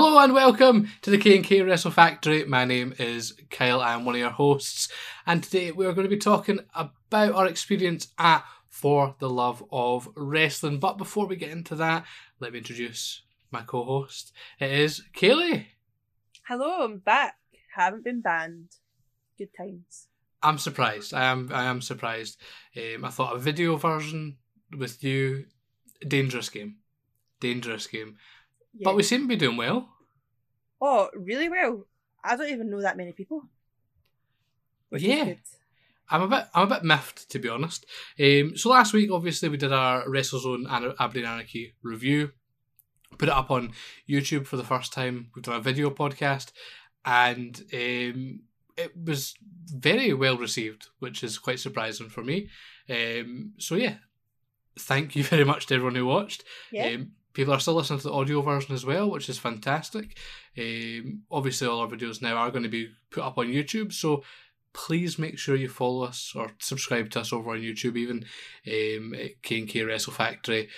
Hello and welcome to the K&K Wrestle Factory. My name is Kyle. I'm one of your hosts, and today we are going to be talking about our experience at For the Love of Wrestling. But before we get into that, let me introduce my co-host. It is Kaylee. Hello, I'm back. Haven't been banned. Good times. I'm surprised. I am. I am surprised. Um, I thought a video version with you, dangerous game, dangerous game. Yeah. But we seem to be doing well. Oh, really well. I don't even know that many people. Yeah. I'm a bit. I'm a bit miffed to be honest. Um, so last week, obviously, we did our WrestleZone and Aberdeen Anarchy review. Put it up on YouTube for the first time. We've done a video podcast, and um, it was very well received, which is quite surprising for me. Um, so yeah, thank you very much to everyone who watched. Yeah. Um, people are still listening to the audio version as well, which is fantastic. Um, obviously, all our videos now are going to be put up on YouTube, so please make sure you follow us or subscribe to us over on YouTube, even um, at K&K Wrestle Factory.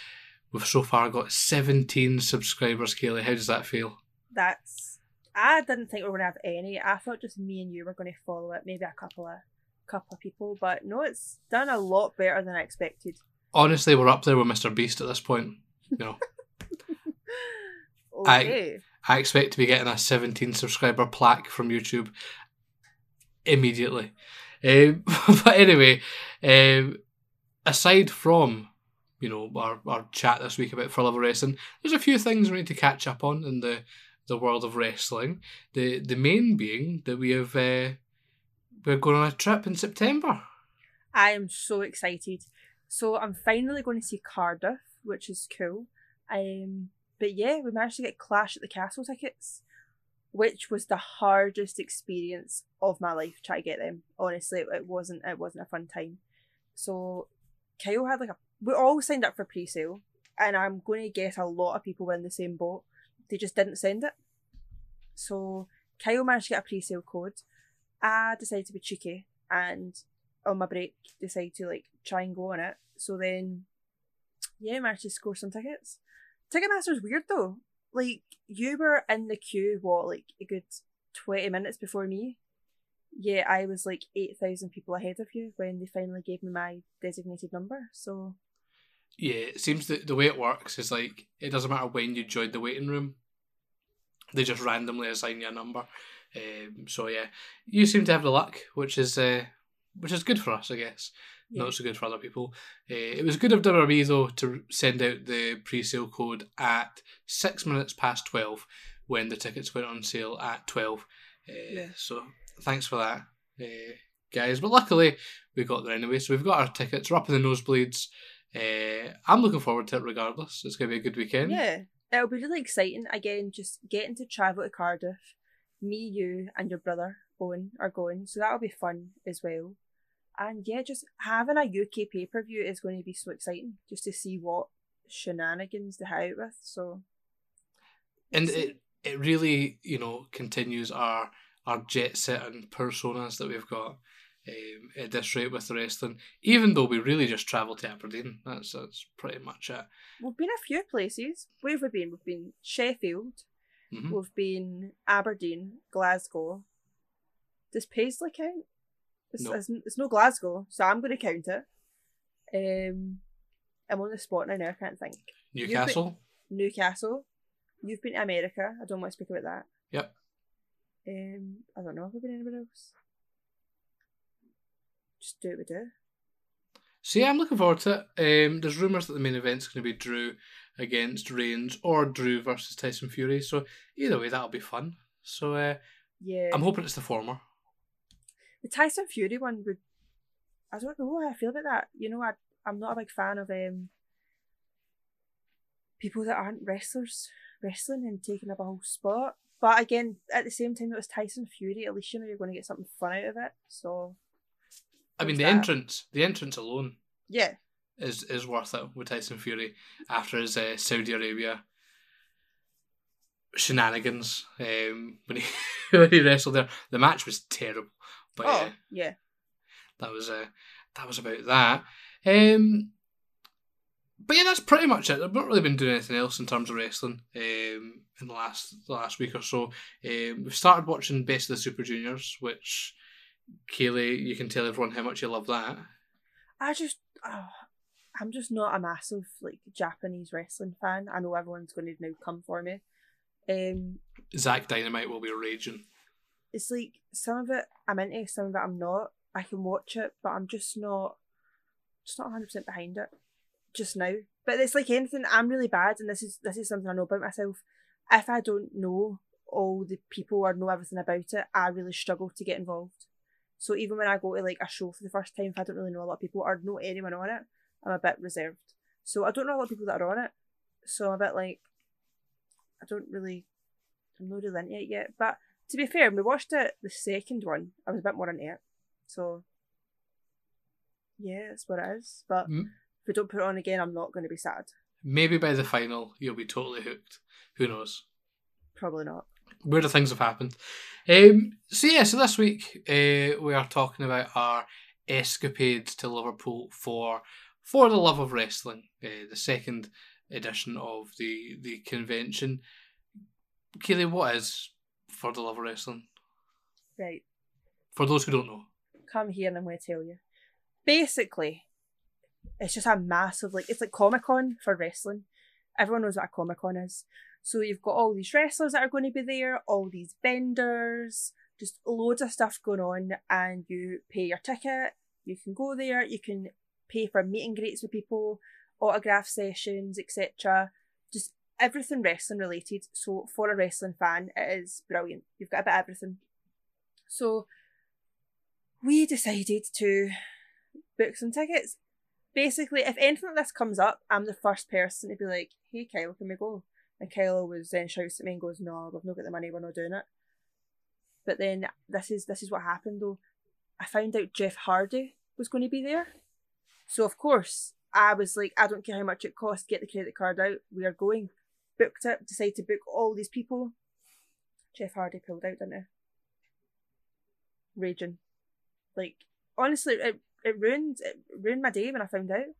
We've so far got 17 subscribers, Kaylee. How does that feel? That's. I didn't think we were gonna have any. I thought just me and you were gonna follow it. Maybe a couple of couple of people, but no, it's done a lot better than I expected. Honestly, we're up there with Mr. Beast at this point. You know, Okay. I expect to be getting a 17 subscriber plaque from YouTube immediately. Um, but anyway, um, aside from you know our, our chat this week about for love of wrestling, there's a few things we need to catch up on in the the world of wrestling. The the main being that we have uh, we're going on a trip in September. I am so excited. So I'm finally going to see Cardiff, which is cool. Um, but yeah, we managed to get Clash at the Castle tickets, which was the hardest experience of my life. Try to get them. Honestly, it, it wasn't. It wasn't a fun time. So Kyle had like a. We all signed up for pre-sale, and I'm going to guess a lot of people were in the same boat. They just didn't send it. So Kyle managed to get a pre-sale code. I decided to be cheeky and on my break decided to like try and go on it. So then, yeah, managed to score some tickets. Ticketmaster's weird though. Like you were in the queue, what like a good twenty minutes before me. Yeah, I was like eight thousand people ahead of you when they finally gave me my designated number. So Yeah, it seems that the way it works is like it doesn't matter when you joined the waiting room; they just randomly assign you a number. Um, so yeah, you seem to have the luck, which is uh, which is good for us, I guess. yeah, Not so good for other people. Uh, it was good of WWE though to send out the pre-sale code at six minutes past twelve when the tickets went on sale at twelve. Uh, Yeah. So thanks for that, uh, guys. But luckily we got there anyway. So we've got our tickets. We're up in the nosebleeds. Uh, I'm looking forward to it regardless. It's going to be a good weekend. yeah, it'll be really exciting. Again, just getting to travel to Cardiff. Me, you, and your brother Owen are going, so that'll be fun as well. And yeah, just having a UK pay per view is going to be so exciting just to see what shenanigans they have with. So, and it it really you know continues our our jet setting personas that we've got um, at this rate with the wrestling. Even though we really just travel to Aberdeen, that's that's pretty much it. we've been a few places. Where have we been? We've been Sheffield, Mhm. we've been Aberdeen, Glasgow. Does Paisley count? It's, No. it's, it's no Glasgow, so I'm going to count it. Um, I'm on the spot now. I can't think. been- Newcastle. Newcastle. You've been to America. I don't want to speak about that. Yep. Um, I don't know. Have I been anywhere else? Just do what we do. So yeah, I'm looking forward to it. Um, there's rumours that the main event's going to be Drew against Reigns or Drew versus Tyson Fury. So either way, that'll be fun. So uh, Yeah. I'm hoping it's the former. The Tyson Fury one would. I don't know how I feel about that. You know, I I'm not a big fan of um people that aren't wrestlers wrestling and taking up a whole spot. But again, at the same time, it was Tyson Fury. At least you know you're going to get something fun out of it. So I mean, the that. entrance, the entrance alone yeah, is is worth it with Tyson Fury after his uh, Saudi Arabia shenanigans um, when he when he wrestled there. The match was terrible, but oh uh, yeah, that was uh, that was about that. Um, but yeah, that's pretty much it. I've not really been doing anything else in terms of wrestling um, in the last the last week or so. Um, we've started watching Best of the Super Juniors, which Kaylee, you can tell everyone how much you love that. I just, oh, I'm just not a massive like Japanese wrestling fan. I know everyone's going to now come for me. Um, Zach Dynamite will be raging. It's like some of it I'm into, some of it I'm not. I can watch it, but I'm just not, just not 100 percent behind it just now. But it's like anything. I'm really bad, and this is this is something I know about myself. If I don't know all the people or know everything about it, I really struggle to get involved. So even when I go to like a show for the first time, if I don't really know a lot of people or know anyone on it, I'm a bit reserved. So I don't know a lot of people that are on it. So I'm a bit like, I don't really, I'm not really into it yet. But to be fair, when we watched it, the second one, I was a bit more into it. So yeah, that's what it is. But Mm. if we don't put it on again, I'm not going to be sad. Maybe by the final, you'll be totally hooked. Who knows? Probably not. Weirder things have happened. Um, so yeah, so this week uh, we are talking about our escapades to Liverpool for for the love of wrestling, uh, the second edition of the the convention. Keely, what is for the love of wrestling? Right. For those who don't know, come here and I'm going to tell you. Basically, it's just a massive, like, it's like Comic Con for wrestling. Everyone knows what a Comic Con is. So you've got all these wrestlers that are going to be there, all these vendors, just loads of stuff going on, and you pay your ticket. You can go there, you can pay for meet and greets with people, autograph sessions, etc. Just everything wrestling related. So for a wrestling fan, it is brilliant. You've got a bit of everything. So we decided to book some tickets. Basically, if anything like this comes up, I'm the first person to be like, hey, Kyle, can we go? And Kyle always then shouts at me and goes, no, we've not got the money, we're not doing it. But then this is this is what happened though. I found out Jeff Hardy was going to be there. So of course, I was like, I don't care how much it costs, get the credit card out, we are going. Booked it, decided to book all these people. Jeff Hardy pulled out, didn't he? Raging. Like, honestly, it, it ruined it ruined my day when I found out.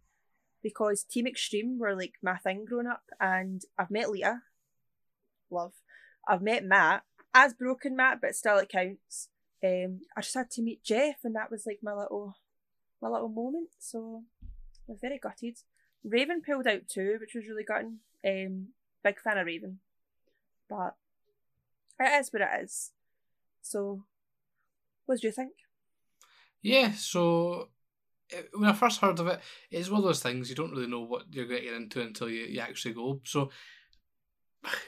Because Team Extreme were like my thing growing up and I've met Lita. Love. I've met Matt. As broken Matt, but still it counts. Um I just had to meet Jeff and that was like my little my little moment. So I was very gutted. Raven pulled out too, which was really gutting. Um big fan of Raven. But it is what it is. So what do you think? yeah. So eh, when I first heard of it, it's one of those things you don't really know what you're going to get into until you, you actually go. So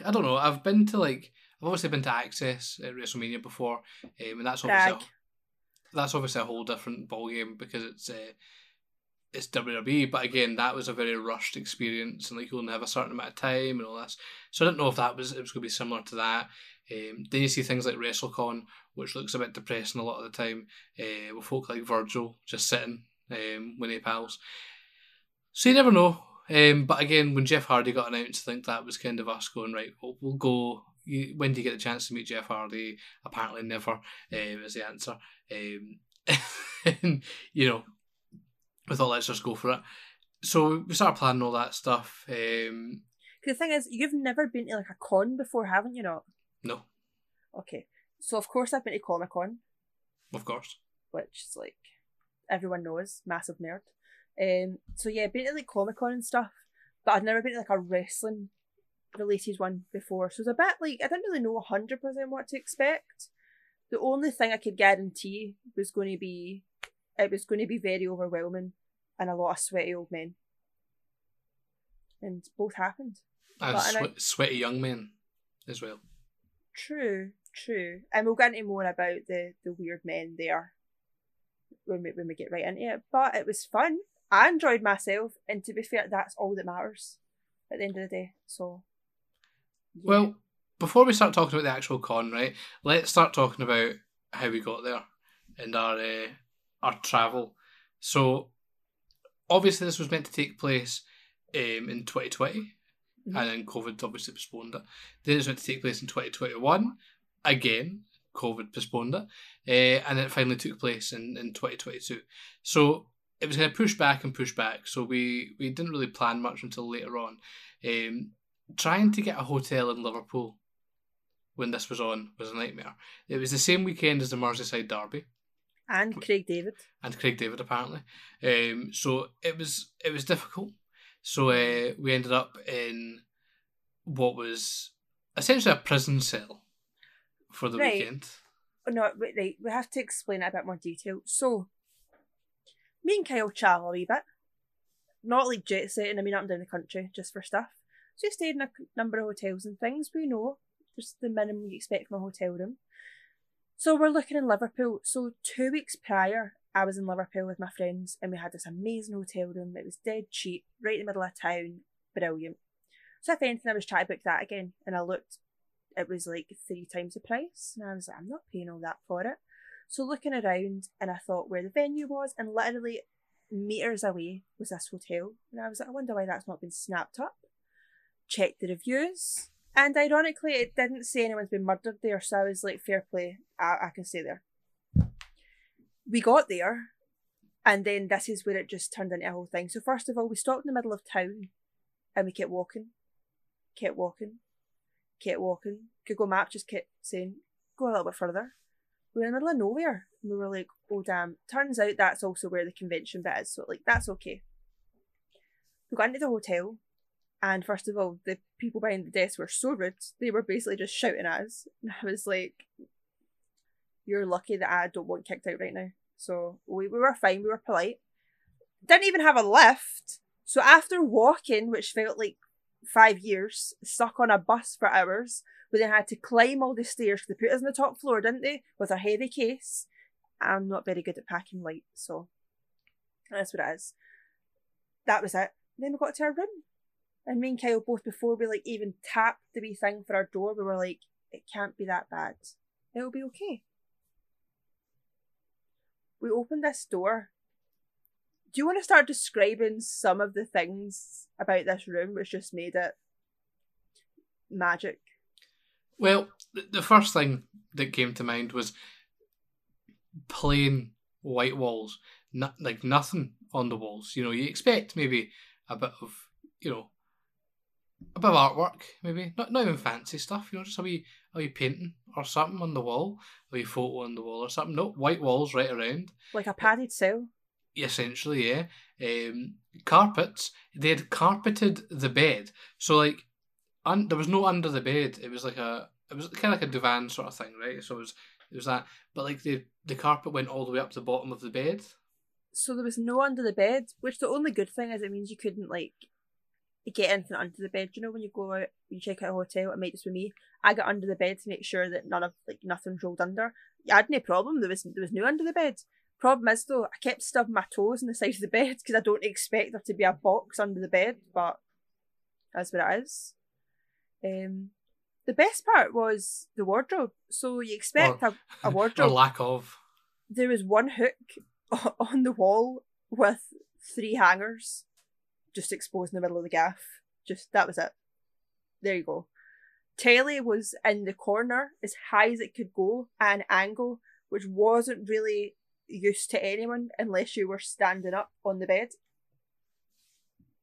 I don't know. I've been to like I've obviously been to Axxess at WrestleMania before, um, and that's obviously a, that's obviously a whole different ballgame because it's uh, it's WWE. But again, that was a very rushed experience, and like you only have a certain amount of time and all this. So I didn't know if that was it was going to be similar to that. Um, then you see things like WrestleCon, which looks a bit depressing a lot of the time, uh, with folk like Virgil just sitting um, with their pals. So you never know. Um, but again, when Jeff Hardy got announced, I think that was kind of us going right. We'll, we'll go. You, when do you get the chance to meet Jeff Hardy? Apparently, never um, is the answer. Um, and, you know, we thought let's just go for it. So we started planning all that stuff. Um, the thing is, you've never been to like a con before, haven't you? Not no, okay. So of course I've been to Comic Con, of course. which is like everyone knows, massive nerd. Um, so yeah, been to like Comic Con and stuff, but I'd never been to like a wrestling related one before. So it was a bit like I didn't really know hundred percent what to expect. The only thing I could guarantee was going to be it was going to be very overwhelming and a lot of sweaty old men, and both happened. And and I- sweaty young men as well. True, true. And we'll get into more about the, the weird men there when we, when we get right into it. But it was fun. I enjoyed myself, and to be fair, that's all that matters at the end of the day. So, yeah. Well, before we start talking about the actual con, right? Let's start talking about how we got there and our uh, our travel. So, obviously, this was meant to take place um, in 2020, Mhm. and then COVID obviously postponed it. Then it was meant to take place in 2021. Again, COVID postponed it, uh, and it finally took place in, in 2022. So, it was kind of push back and push back. So we we didn't really plan much until later on. Um, trying to get a hotel in Liverpool when this was on was a nightmare. It was the same weekend as the Merseyside Derby And Craig David. and Craig David apparently. Um, so it was it was difficult. So uh, we ended up in what was essentially a prison cell for the Right. weekend. Oh, no, wait, right. We have to explain it a bit more detail. So, me and Kyle travel a wee bit. Not like jet setting, I mean, up and down the country just for stuff. So, we stayed in a number of hotels and things. We know just the minimum you expect from a hotel room. So, we're looking in Liverpool. So, two weeks prior, I was in Liverpool with my friends and we had this amazing hotel room. It was dead cheap, right in the middle of town. Brilliant. So, if anything, I was trying to book that again and I looked it was like three times the price. And I was like, I'm not paying all that for it. So looking around and I thought where the venue was and literally meters away was this hotel. And I was like, I wonder why that's not been snapped up. Checked the reviews. And ironically it didn't say anyone's been murdered there, so I was like, fair play, I, I can stay there. We got there and then this is where it just turned into a whole thing. So first of all, we stopped in the middle of town and we kept walking. Kept walking kept walking. Google Maps just kept saying, go a little bit further. We were in the middle of nowhere. And we were like, oh damn. Turns out that's also where the convention bit is. So like that's okay. We got into the hotel and first of all, the people behind the desk were so rude. They were basically just shouting at us. And I was like, You're lucky that I don't want kicked out right now. So we, we were fine, we were polite. Didn't even have a lift. So after walking, which felt like five years, stuck on a bus for hours. We then had to climb all the stairs. they put us on the top floor, didn't they? With a heavy case. I'm not very good at packing light, so that's what it is. That was it. Then we got to our room. And me and Kyle both before we like even tapped the wee thing for our door, we were like, it can't be that bad. It'll be okay. We opened this door. Do you want to start describing some of the things about this room which just made it magic? Well, the, first thing that came to mind was plain white walls, no, like nothing on the walls. You know, you expect maybe a bit of, you know, a bit of artwork, maybe not not even fancy stuff. You know, just a wee a wee painting or something on the wall, a wee photo on the wall or something. No, white walls right around. Like a padded cell. essentially, yeah. Um, carpets. They had carpeted the bed, so like, un- there was no under the bed. It was like a, it was kind of like a divan sort of thing, right? So it was, it was that, but like the the carpet went all the way up to the bottom of the bed. So there was no under the bed, which the only good thing is it means you couldn't like get anything under the bed. You know, when you go out, you check out a hotel, it might just be me. I got under the bed to make sure that none of like nothing's rolled under. I had no problem. There was there was no under the bed. Problem is though, I kept stubbing my toes in the side of the bed because I don't expect there to be a box under the bed, but that's what it is. Um, the best part was the wardrobe. So you expect a, a or wardrobe lack of. there was one hook on the wall with three hangers just exposed in the middle of the gaff. Just that was it. There you go. Telly was in the corner as high as it could go at an angle which wasn't really used to anyone unless you were standing up on the bed.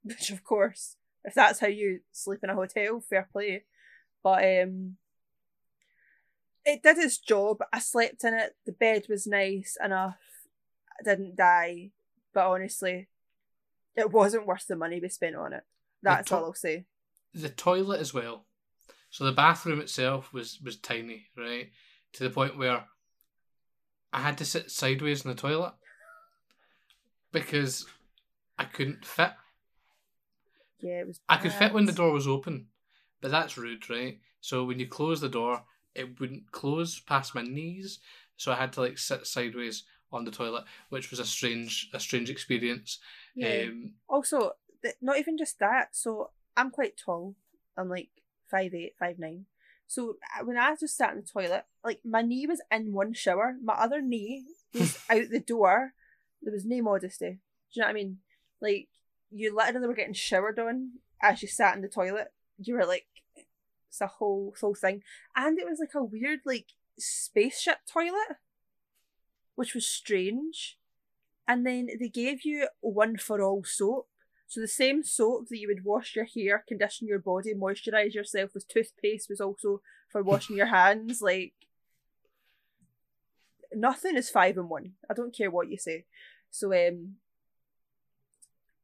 Which of course, if that's how you sleep in a hotel, fair play. But um it did its job. I slept in it. The bed was nice enough. I didn't die. But honestly, it wasn't worth the money we spent on it. That's to- all I'll say. the toilet as well. So the bathroom itself was was tiny, right? To the point where I had to sit sideways in the toilet because I couldn't fit. Yeah, it was. I could fit when the door was open, but that's rude, right? So when you close the door, it wouldn't close past my knees, so I had to like sit sideways on the toilet, which was a strange a strange experience. Yeah. Um, Also, th- not even just that. So I'm quite tall. I'm like five eight, five nine. So uh, when I just sat in the toilet, like my knee was in one shower, my other knee was out the door. There was no modesty. Do you know what I mean? Like you literally were getting showered on as you sat in the toilet. You were like, it's a whole whole thing, and it was like a weird like spaceship toilet, which was strange. And then they gave you one for all soap. So the same soap that you would wash your hair, condition your body, moisturize yourself with toothpaste was also for washing your hands. Like nothing is five in one. I don't care what you say. So um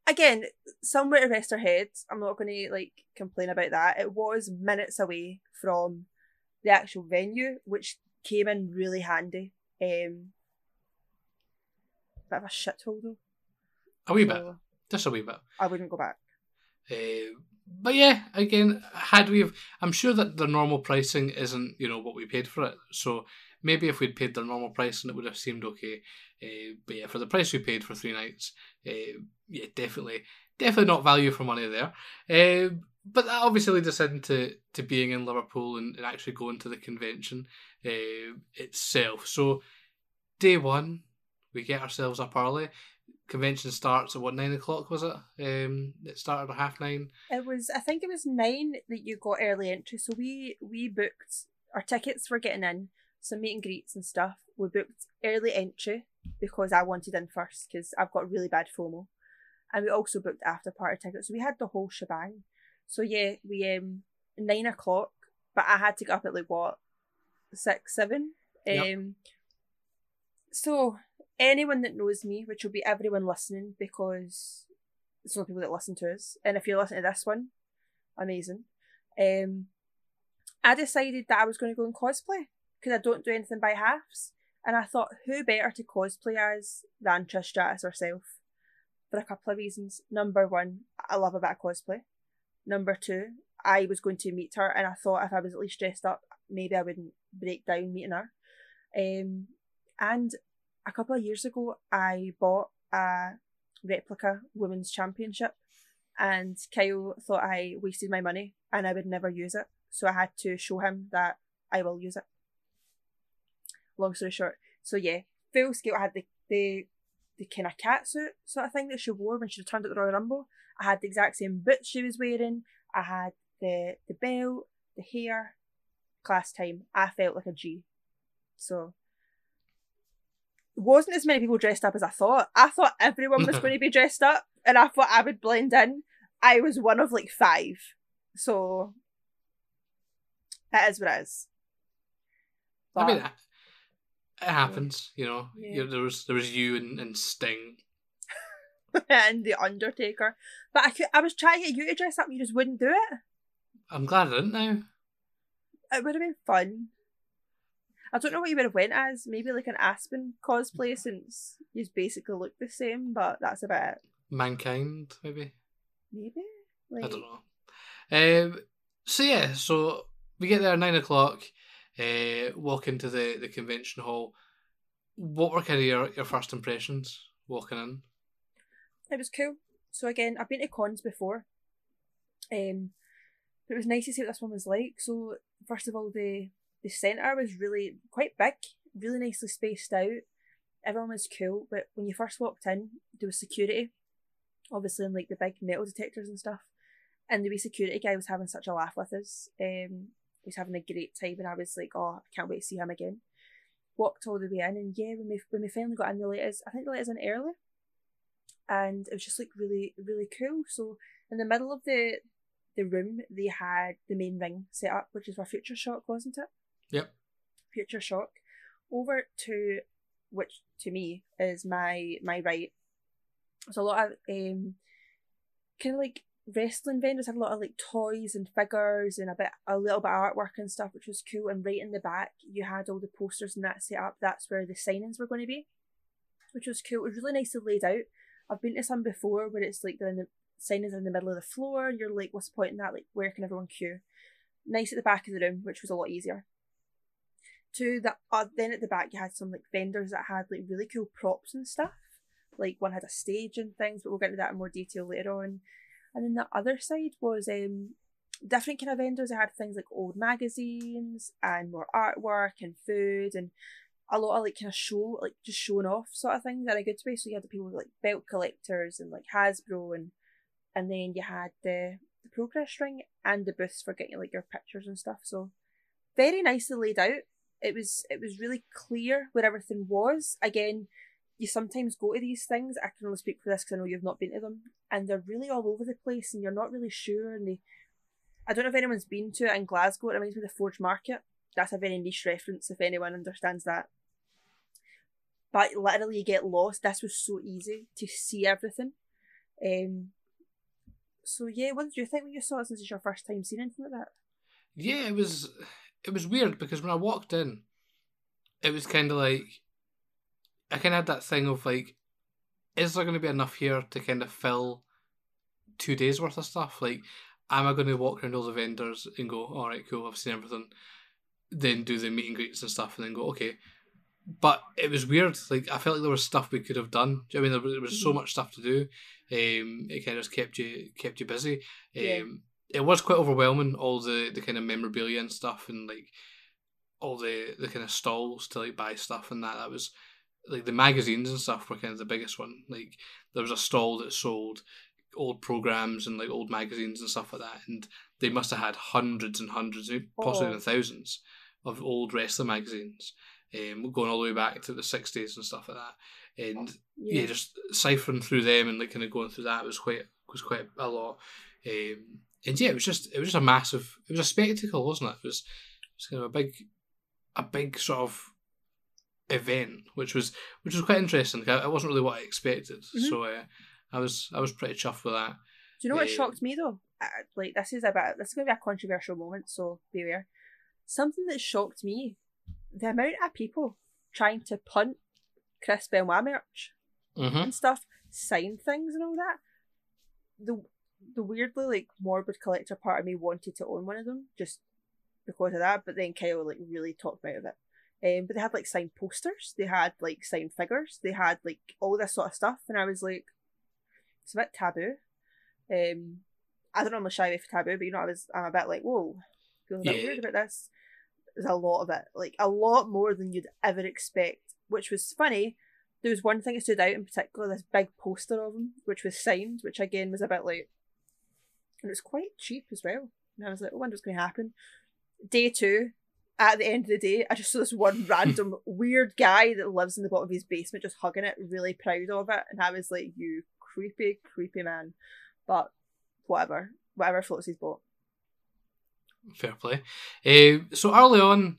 again, somewhere to rest our heads. I'm not gonna like complain about that. It was minutes away from the actual venue, which came in really handy. Um bit of a shithole though. A wee bit. Just a wee bit. I wouldn't go back. Uh, but yeah, again, had we have, I'm sure that the normal pricing isn't, you know, what we paid for it. So maybe if we'd paid the normal price, and it would have seemed okay. Uh, but yeah, for the price we paid for three nights, uh, yeah, definitely, definitely not value for money there. Uh, but that obviously leads us into to being in Liverpool and, and actually going to the convention uh, itself. So day one, we get ourselves up early convention starts at what nine o'clock was it? Um, it started at half nine. It was. I think it was nine that you got early entry. So we we booked our tickets for getting in, some meet and greets and stuff. We booked early entry because I wanted in first because I've got really bad FOMO, and we also booked after party tickets. So we had the whole shebang. So yeah, we um nine o'clock, but I had to get up at like what six seven. Um, yep. so anyone that knows me, which will be everyone listening because it's only people that listen to us. And if you're listening to this one, amazing. Um, I decided that I was going to go and cosplay because I don't do anything by halves. And I thought, who better to cosplay as than Trish Stratus herself? For a couple of reasons. Number one, I love a bit of cosplay. Number two, I was going to meet her, and I thought if I was at least dressed up, maybe I wouldn't break down meeting her. Um, and a couple of years ago, I bought a replica women's championship, and Kyle thought I wasted my money and I would never use it. So I had to show him that I will use it. Long story short, so yeah, full scale. I had the the the kind of cat suit sort of thing that she wore when she returned at the Royal Rumble. I had the exact same boots she was wearing. I had the the belt, the hair. Class time. I felt like a G. So wasn't as many people dressed up as I thought. I thought everyone was going to be dressed up, and I thought I would blend in. I was one of like five, so that is what it is. But, I mean, it happens, you know. Yeah. there was there was you and, and Sting. and the Undertaker, but I could, I was trying to get you to dress up, and you just wouldn't do it. I'm glad I didn't now. It would have been fun. I don't know what you would have went as. Maybe like an Aspen cosplay since you basically look the same, but that's about it. Mankind, maybe. Maybe. Like... I don't know. Um, so yeah, so we get there at nine o'clock. Uh, walk into the, the convention hall. What were kind of your, your first impressions walking in? It was cool. So again, I've been to cons before. Um, but it was nice to see what this one was like. So first of all, the the centre was really quite big, really nicely spaced out. Everyone was cool, but when you first walked in, there was security, obviously, and like the big metal detectors and stuff. And the wee security guy was having such a laugh with us. Um, he was having a great time, and I was like, oh, I can't wait to see him again. Walked all the way in, and yeah, when we when we finally got in the latest, I think the latest in early, and it was just like really really cool. So in the middle of the the room, they had the main ring set up, which is where Future Shock, wasn't it? Yep. Future Shock. Over to which to me is my my right. There's a lot of um kind of like wrestling vendors had a lot of like toys and figures and a bit a little bit of artwork and stuff which was cool. And right in the back you had all the posters and that set up. That's where the signings were going to be which was cool. It was really nicely laid out. I've been to some before where it's like they're in the signings in the middle of the floor and you're like what's the point in that? Like where can everyone queue? Nice at the back of the room which was a lot easier to the uh, then at the back you had some like vendors that had like really cool props and stuff. Like one had a stage and things, but we'll get into that in more detail later on. And then the other side was um different kind of vendors. I had things like old magazines and more artwork and food and a lot of like kind of show like just showing off sort of things in a good way. So you had the people like belt collectors and like Hasbro and and then you had the the progress ring and the booths for getting like your pictures and stuff. So very nicely laid out it was it was really clear where everything was. Again, you sometimes go to these things. I can only speak for this because I know you've not been to them, and they're really all over the place, and you're not really sure. And they, I don't know if anyone's been to it in Glasgow. It reminds me of the Forge Market. That's a very niche reference if anyone understands that. But literally, you get lost. This was so easy to see everything. Um, so yeah, what did you think when you saw it? Since it's your first time seeing anything like that? Yeah, it was it was weird because when I walked in, it was kind of like I kind of had that thing of like, is there going to be enough here to kind of fill two days worth of stuff? Like, am I going to walk around all the vendors and go, all right, cool, I've seen everything, then do the meet and greets and stuff, and then go, okay. But it was weird. Like I felt like there was stuff we could have done. I mean, there was, there was so Mhm. much stuff to do. Um, it kind of just kept you kept you busy. Um, Yeah. It was quite overwhelming. All the the kind of memorabilia and stuff, and like all the the kind of stalls to like buy stuff and that. That was like the magazines and stuff were kind of the biggest one. Like there was a stall that sold old programs and like old magazines and stuff like that, and they must have had hundreds and hundreds, maybe possibly Oh. even thousands of old wrestling magazines, um, going all the way back to the sixties and stuff like that. And yeah. just ciphering through them and like kind of going through that was quite was quite a lot. Um, and yeah, it was just it was just a massive it was a spectacle, wasn't it? It was it was kind of a big a big sort of event, which was which was quite interesting. It wasn't really what I expected, Mhm. so uh, I was I was pretty chuffed with that. Do you know what Um, shocked me though? Uh, like this is about this is going to be a controversial moment, so be aware. Something that shocked me: the amount of people trying to punt Chris Benoit merch Mm-hmm. and stuff, sign things and all that. The the weirdly like morbid collector part of me wanted to own one of them just because of that, but then Kyle like really talked me out of it. Um, but they had like signed posters, they had like signed figures, they had like all this sort of stuff, and I was like, it's a bit taboo. Um, I don't normally shy away from taboo, but you know, I was I'm a bit like, whoa, feeling a bit Yeah. weird about this. There's a lot of it, like a lot more than you'd ever expect, which was funny. There was one thing that stood out in particular, this big poster of him, which was signed, which again was a bit like, and it was quite cheap as well. And I was like, I wonder what's going to happen. Day two, at the end of the day, I just saw this one random weird guy that lives in the bottom of his basement just hugging it, really proud of it. And I was like, you creepy, creepy man. But whatever, whatever floats his boat. Fair play. Uh, so early on,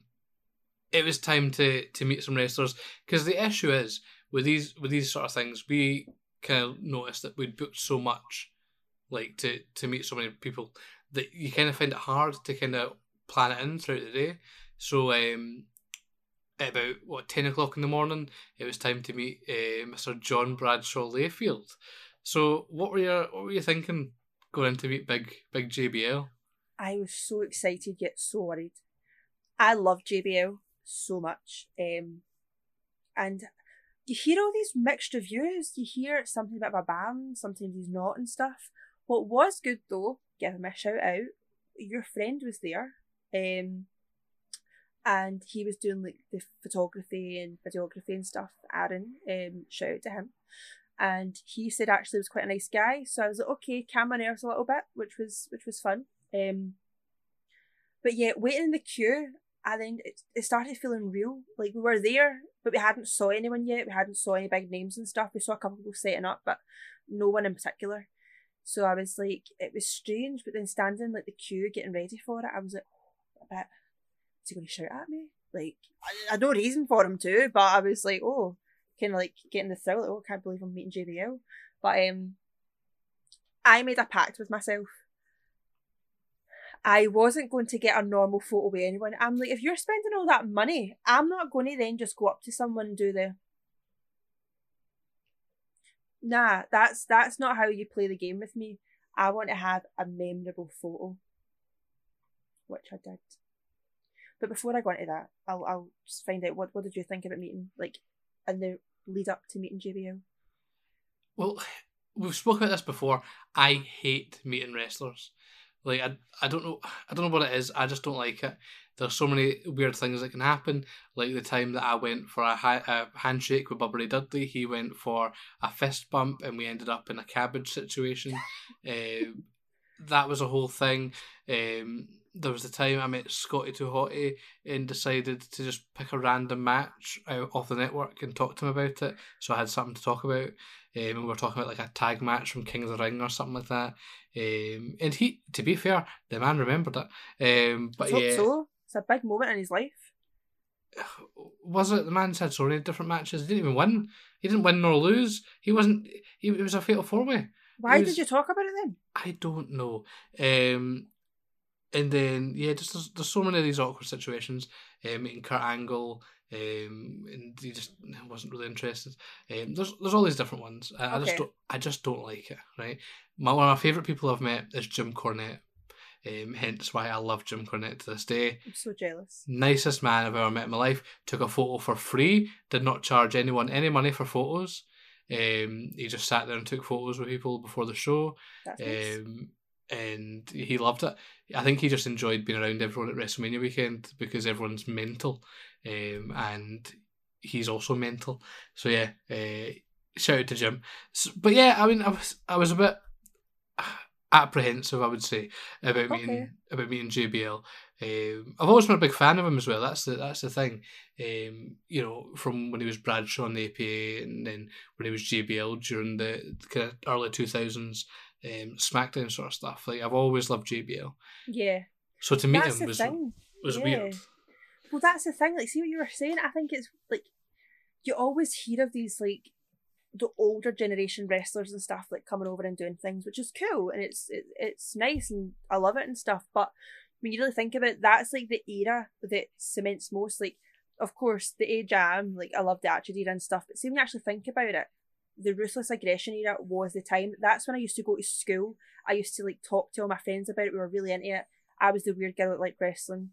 it was time to to meet some wrestlers because the issue is with these with these sort of things, we kind of noticed that we'd booked so much, like to to meet so many people that you kind of find it hard to kind of plan it in throughout the day. So um, at about what ten o'clock in the morning, it was time to meet uh, Mr. John Bradshaw Layfield. So what were you what were you thinking going in to meet big big JBL? I was so excited yet so worried. I love JBL so much. Um, and you hear all these mixed reviews. You hear something about a band, sometimes he's not and stuff. What was good though, give him a shout out. Your friend was there. Um, and he was doing like the photography and videography and stuff. Aaron, um, shout out to him. And he said actually was quite a nice guy. So I was like, okay, camera nerves a little bit, which was which was fun. Um, but yeah, waiting in the queue, and then it, it started feeling real. Like we were there, but we hadn't saw anyone yet. We hadn't saw any big names and stuff. We saw a couple of people setting up, but no one in particular. So I was like, it was strange. But then standing like the queue, getting ready for it, I was like, oh, a bit. Is he going to shout at me? Like I, I had no reason for him to, but I was like, oh, kind of like getting the thrill. Like, oh, I can't believe I'm meeting JBL. But um, I made a pact with myself. I wasn't going to get a normal photo with anyone. I'm like, if you're spending all that money, I'm not going to then just go up to someone and do the. Nah, that's that's not how you play the game with me. I want to have a memorable photo, which I did. But before I go into that, I'll I'll just find out what what did you think about meeting like, in the lead up to meeting JBL. Well, we've spoken about this before. I hate meeting wrestlers. Like I, I don't know, I don't know what it is. I just don't like it. There's so many weird things that can happen. Like the time that I went for a, ha- a handshake with Bubba Ray Dudley, he went for a fist bump, and we ended up in a cabbage situation. um, that was a whole thing. Um, there was the time I met Scotty Too Hotty and decided to just pick a random match out off the network and talk to him about it. So I had something to talk about. Um, and we were talking about like a tag match from King of the Ring or something like that. Um, and he, to be fair, the man remembered it. Um, but I yeah, so. A big moment in his life. was it the man's had so many different matches? He didn't even win. He didn't win nor lose. He wasn't. He it was a fatal four way. Why was- did you talk about it then? I don't know. Um, and then yeah, just there's, there's so many of these awkward situations. Um, meeting Kurt Angle, um, and he just wasn't really interested. Um, there's there's all these different ones. I, I just don't I just don't like it. Right. My one of my favorite people I've met is Jim Cornette. Um, hence why I love Jim Cornette to this day. I'm so jealous. Nicest man I've ever met in my life. Took a photo for free. Did not charge anyone any money for photos. Um, he just sat there and took photos with people before the show. That's nice. Um, and he loved it. I think he just enjoyed being around everyone at WrestleMania weekend because everyone's mental, um, and he's also mental. So yeah, uh, shout out to Jim. S but yeah, I mean, I was I was a bit apprehensive, I would say, about me Okay. about me and JBL. Um, I've always been a big fan of him as well. That's the that's the thing. Um, you know, from when he was Bradshaw on the APA, and then when he was JBL during the kind of early two thousands um, SmackDown sort of stuff. Like I've always loved JBL. Yeah. So to meet that's him was thing. was yeah. weird. Well, that's the thing. Like, see what you were saying. I think it's like you always hear of these like the older generation wrestlers and stuff like coming over and doing things, which is cool and it's it, it's nice and I love it and stuff. But when you really think about it, that's like the era that cements most. Like, of course, the A Jam, like I love the Attitude era and stuff. But see when you actually think about it, the ruthless aggression era was the time. That's when I used to go to school. I used to like talk to all my friends about it. We were really into it. I was the weird girl that liked wrestling.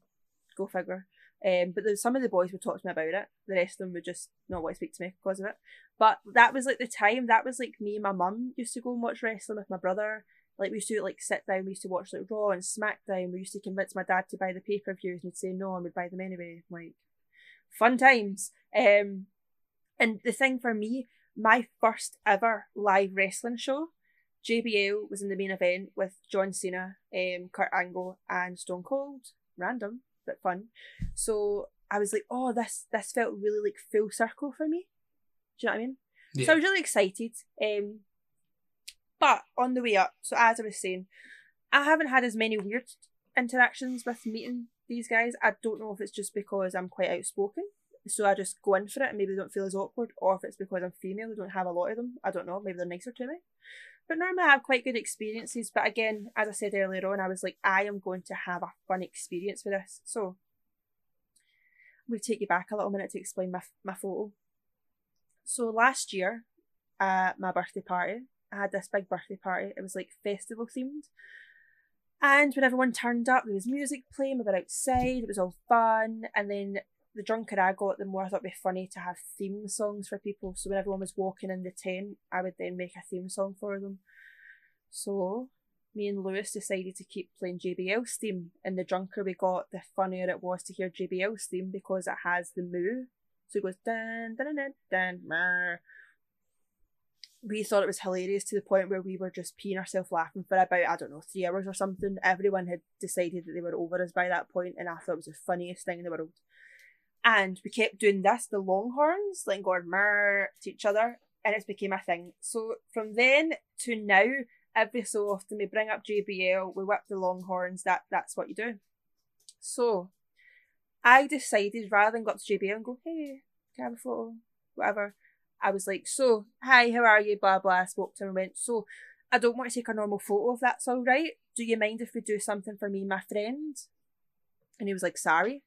Go figure. Um, but the, some of the boys would talk to me about it. The rest of them would just not want to speak to me because of it. But that was like the time. That was like me and my mum used to go and watch wrestling with my brother. Like we used to like sit down. We used to watch like Raw and SmackDown. We used to convince my dad to buy the pay per views, and he'd say no, and we'd buy them anyway. Like fun times. Um, and the thing for me, my first ever live wrestling show, JBL was in the main event with John Cena, um, Kurt Angle, and Stone Cold. Random but fun. So I was like, oh, this this felt really like full circle for me. Do you know what I mean? Yeah. So I was really excited. Um, but on the way up, so as I was saying, I haven't had as many weird interactions with meeting these guys. I don't know if it's just because I'm quite outspoken, so I just go in for it and maybe they don't feel as awkward, or if it's because I'm female, they don't have a lot of them. I don't know. Maybe they're nicer to me. But normally I have quite good experiences. But again, as I said earlier on, I was like, I am going to have a fun experience with this. So I'm going to take you back a little minute to explain my my photo. So last year, at my birthday party, I had this big birthday party. It was like festival themed. And when everyone turned up, there was music playing, we were outside, it was all fun. And then the drunker I got, the more I thought it'd be funny to have theme songs for people. So when everyone was walking in the tent, I would then make a theme song for them. So me and Lewis decided to keep playing JBL's theme, and the drunker we got, the funnier it was to hear JBL's theme because it has the moo. So it goes dun dun dun dun, dun. We thought it was hilarious to the point where we were just peeing ourselves laughing for about I don't know three hours or something. Everyone had decided that they were over us by that point, and I thought it was the funniest thing in the world. And we kept doing this, the Longhorns, like going mer to each other, and it's became a thing. So from then to now, every so often we bring up JBL, we whip the Longhorns. That that's what you do. So I decided rather than go up to JBL and go, hey, can I have a photo? Whatever. I was like, so, hi, how are you? Blah blah. I spoke to him and went, so I don't want to take a normal photo if that's all right. Do you mind if we do something for me and my friend? And he was like, sorry.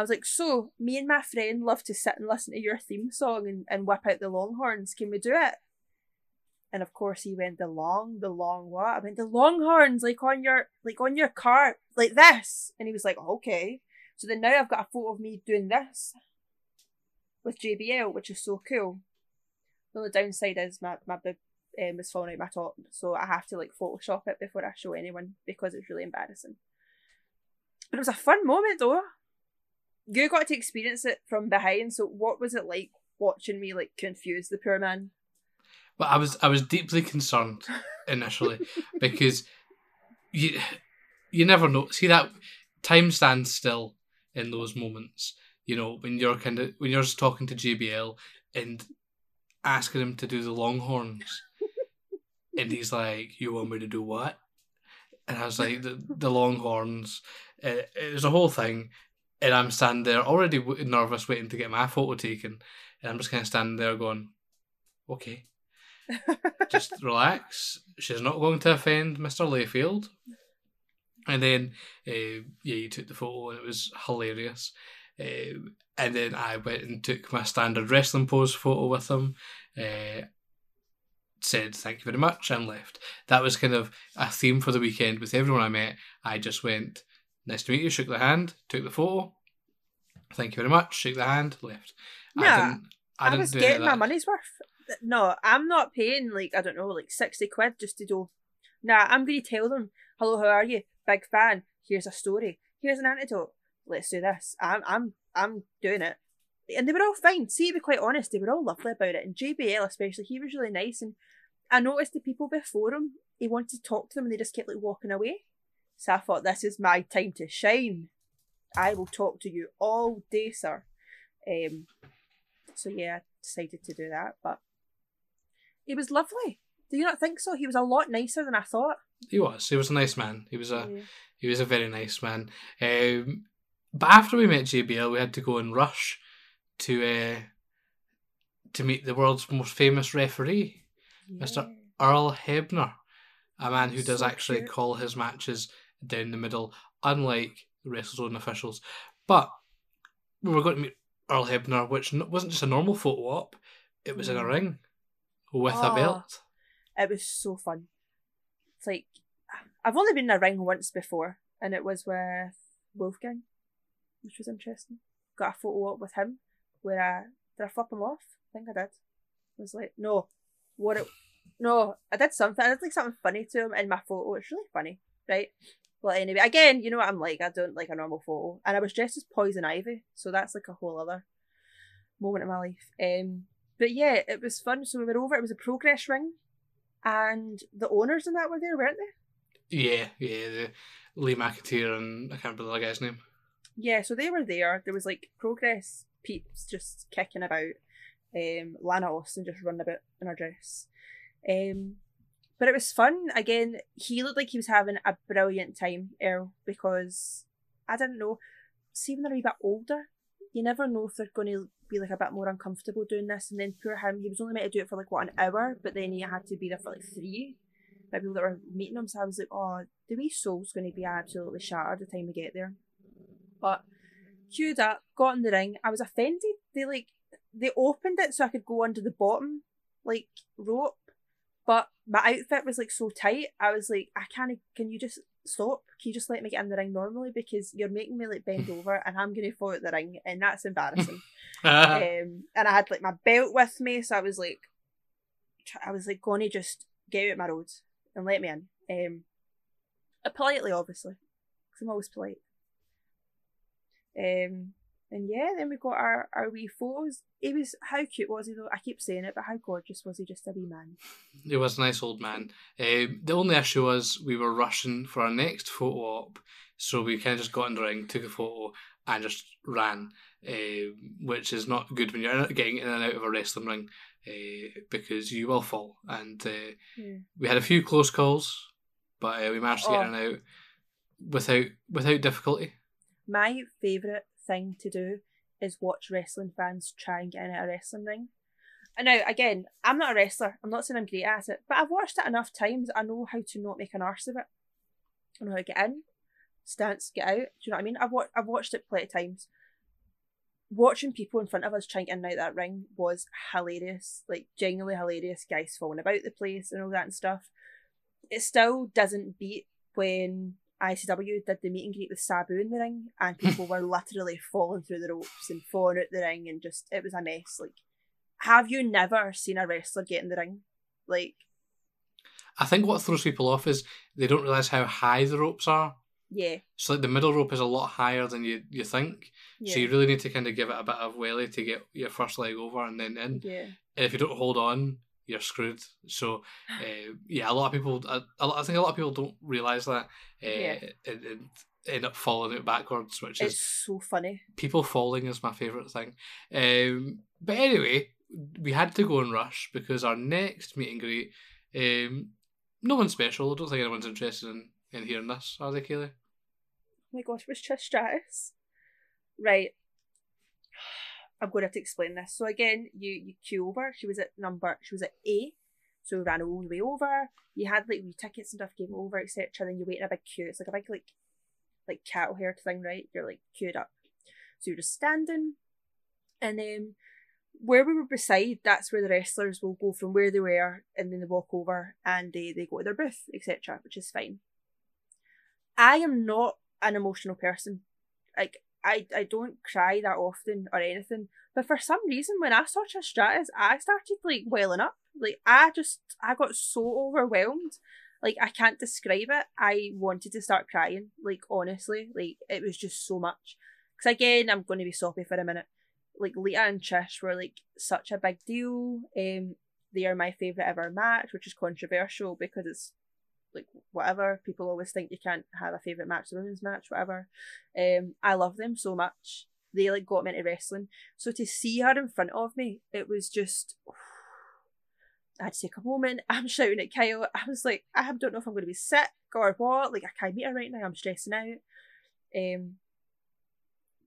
I was like, so me and my friend love to sit and listen to your theme song and, and whip out the Longhorns. Can we do it? And of course he went the long, the long what? I went the Longhorns, like on your like on your car, like this. And he was like, okay. So then now I've got a photo of me doing this with JBL, which is so cool. The only downside is my my boob um, is falling out my top, so I have to like Photoshop it before I show anyone because it's really embarrassing. But it was a fun moment though. You got to experience it from behind. So what was it like watching me like confuse the poor man? Well, I was I was deeply concerned initially because you you never know. See that time stands still in those moments. You know when you're kind of when you're just talking to JBL and asking him to do the Longhorns, and he's like, "You want me to do what?" And I was like, "The, the Longhorns." Uh, it was a whole thing, and I'm standing there already w- nervous, waiting to get my photo taken, and I'm just kind of standing there going, "Okay." just relax. She's not going to offend Mr. Layfield. And then, uh, yeah, you took the photo and it was hilarious. Uh, and then I went and took my standard wrestling pose photo with him. Uh, said thank you very much and left. That was kind of a theme for the weekend with everyone I met. I just went, nice to meet you, shook the hand, took the photo. Thank you very much, shook the hand, left. Nah, I didn't. I, I, didn't was do any of getting my money's worth. No, I'm not paying like I don't know, like sixty quid just to do. Nah, I'm going to tell them, "Hello, how are you? Big fan. Here's a story. Here's an antidote. Let's do this." I'm, I'm, I'm doing it, and they were all fine. See, to be quite honest, they were all lovely about it, and JBL especially, he was really nice. And I noticed the people before him, he wanted to talk to them, and they just kept like walking away. So I thought, this is my time to shine. I will talk to you all day, sir. Um, so yeah, I decided to do that, but he was lovely. Do you not think so? He was a lot nicer than I thought. He was. He was a nice man. He was a. Yeah. He was a very nice man. Um, but after we met JBL, we had to go and rush to uh, to meet the world's most famous referee, Mr. Earl Hebner, a man who does So actually cute. call his matches down the middle, unlike the WrestleZone officials. But we were going to meet Earl Hebner, which wasn't just a normal photo op; it was in a Mm. ring with a Oh. belt. It was so fun. It's like I've only been in a ring once before, and it was with Wolfgang, which was interesting. Got a photo op with him where I did I flip him off? I think I did. I was like, no, what it no, I did something. I did like something funny to him in my photo. It's really funny, right? Well, anyway, again, you know what I'm like. I don't like a normal photo, and I was dressed as Poison Ivy, so that's like a whole other moment in my life. Um, but yeah, it was fun. So we were over. It was a progress ring, and the owners and that were there, weren't they? Yeah, yeah. The Lee McAteer and I can't remember the other guy's name. Yeah, so they were there. There was like progress peeps just kicking about. Um, Lana Austin just running about in her dress. Um, but it was fun. Again, he looked like he was having a brilliant time, Earl, because I didn't know. See, when they're a wee bit older, you never know if they're going to be like a bit more uncomfortable doing this. And then poor him, he was only meant to do it for like what an hour, but then he had to be there for like three. People that were meeting him, so I was like, oh, the wee soul's going to be absolutely shattered the time we get there. But queued up, got in the ring. I was offended. They like they opened it so I could go under the bottom like rope, but my outfit was like so tight. I was like, I can't. Can you just stop? Can you just let me get in the ring normally because you're making me like bend over and I'm gonna fall out the ring and that's embarrassing. um, and I had like my belt with me, so I was like, I was like, going to just get out my road and let me in. Um, politely, obviously, because I'm always polite. Um, and yeah, then we got our, our wee photos. He was how cute was he though? I keep saying it, but how gorgeous was he? Just a wee man. He was a nice old man. Um, the only issue was we were rushing for our next photo op, so we kind of just got in the ring, took a photo, and just ran, uh, which is not good when you're getting in and out of a wrestling ring uh, because you will fall. And uh, Yeah. we had a few close calls, but uh, we managed to get Oh. in and out without without difficulty. My favourite thing to do is watch wrestling fans try and get in at a wrestling ring. And now, again, I'm not a wrestler. I'm not saying I'm great at it, but I've watched it enough times. I know how to not make an arse of it. I know how to get in, stance, get out. Do you know what I mean? I've, wa- I've watched it plenty of times. Watching people in front of us trying to get in out that ring was hilarious. Like, genuinely hilarious. Guys falling about the place and all that and stuff. It still doesn't beat when ICW did the meet and greet with Sabu in the ring, and people were literally falling through the ropes and falling out the ring, and just it was a mess. Like, have you never seen a wrestler get in the ring? Like, I think what throws people off is they don't realize how high the ropes are. yeah, So like the middle rope is a lot higher than you, you think. yeah, So you really need to kind of give it a bit of welly to get your first leg over and then in. yeah. And if you don't hold on, you're screwed. So uh, yeah, a lot of people, I, I think a lot of people don't realize that, uh, Yeah. and, and end up falling out backwards, which is so funny. people falling is my favourite thing. Um, but anyway, we had to go and rush because our next meet and greet, um, no one special. I don't think anyone's interested in, in hearing this, are they, Kaylee? Oh my gosh, it was Trish Stratus. Right. I'm going to have to explain this. So again, you you queue over. She was at number. She was at A. So we ran all the way over. You had like wee tickets and stuff, came over, etc. Then you wait in a big queue. It's like a big like like cattle herd thing, right? You're like queued up. So you're just standing, and then where we were beside, that's where the wrestlers will go from where they were, and then they walk over and they they go to their booth, etc. Which is fine. I am not an emotional person. Like I, I don't cry that often or anything. But for some reason when I saw Trish Stratus, I started like welling up. Like I just I got so overwhelmed. Like I can't describe it. I wanted to start crying. Like honestly. Like it was just so much. Cause again, I'm gonna be soppy for a minute. Like Lita and Trish were like such a big deal. Um they are my favourite ever match, which is controversial because it's like whatever. People always think you can't have a favourite match, the women's match, whatever. Um, I love them so much. They like got me into wrestling. So to see her in front of me, it was just I had to take a moment. I'm shouting at Kyle. I was like, I don't know if I'm gonna be sick or what. Like I can't meet her right now, I'm stressing out. Um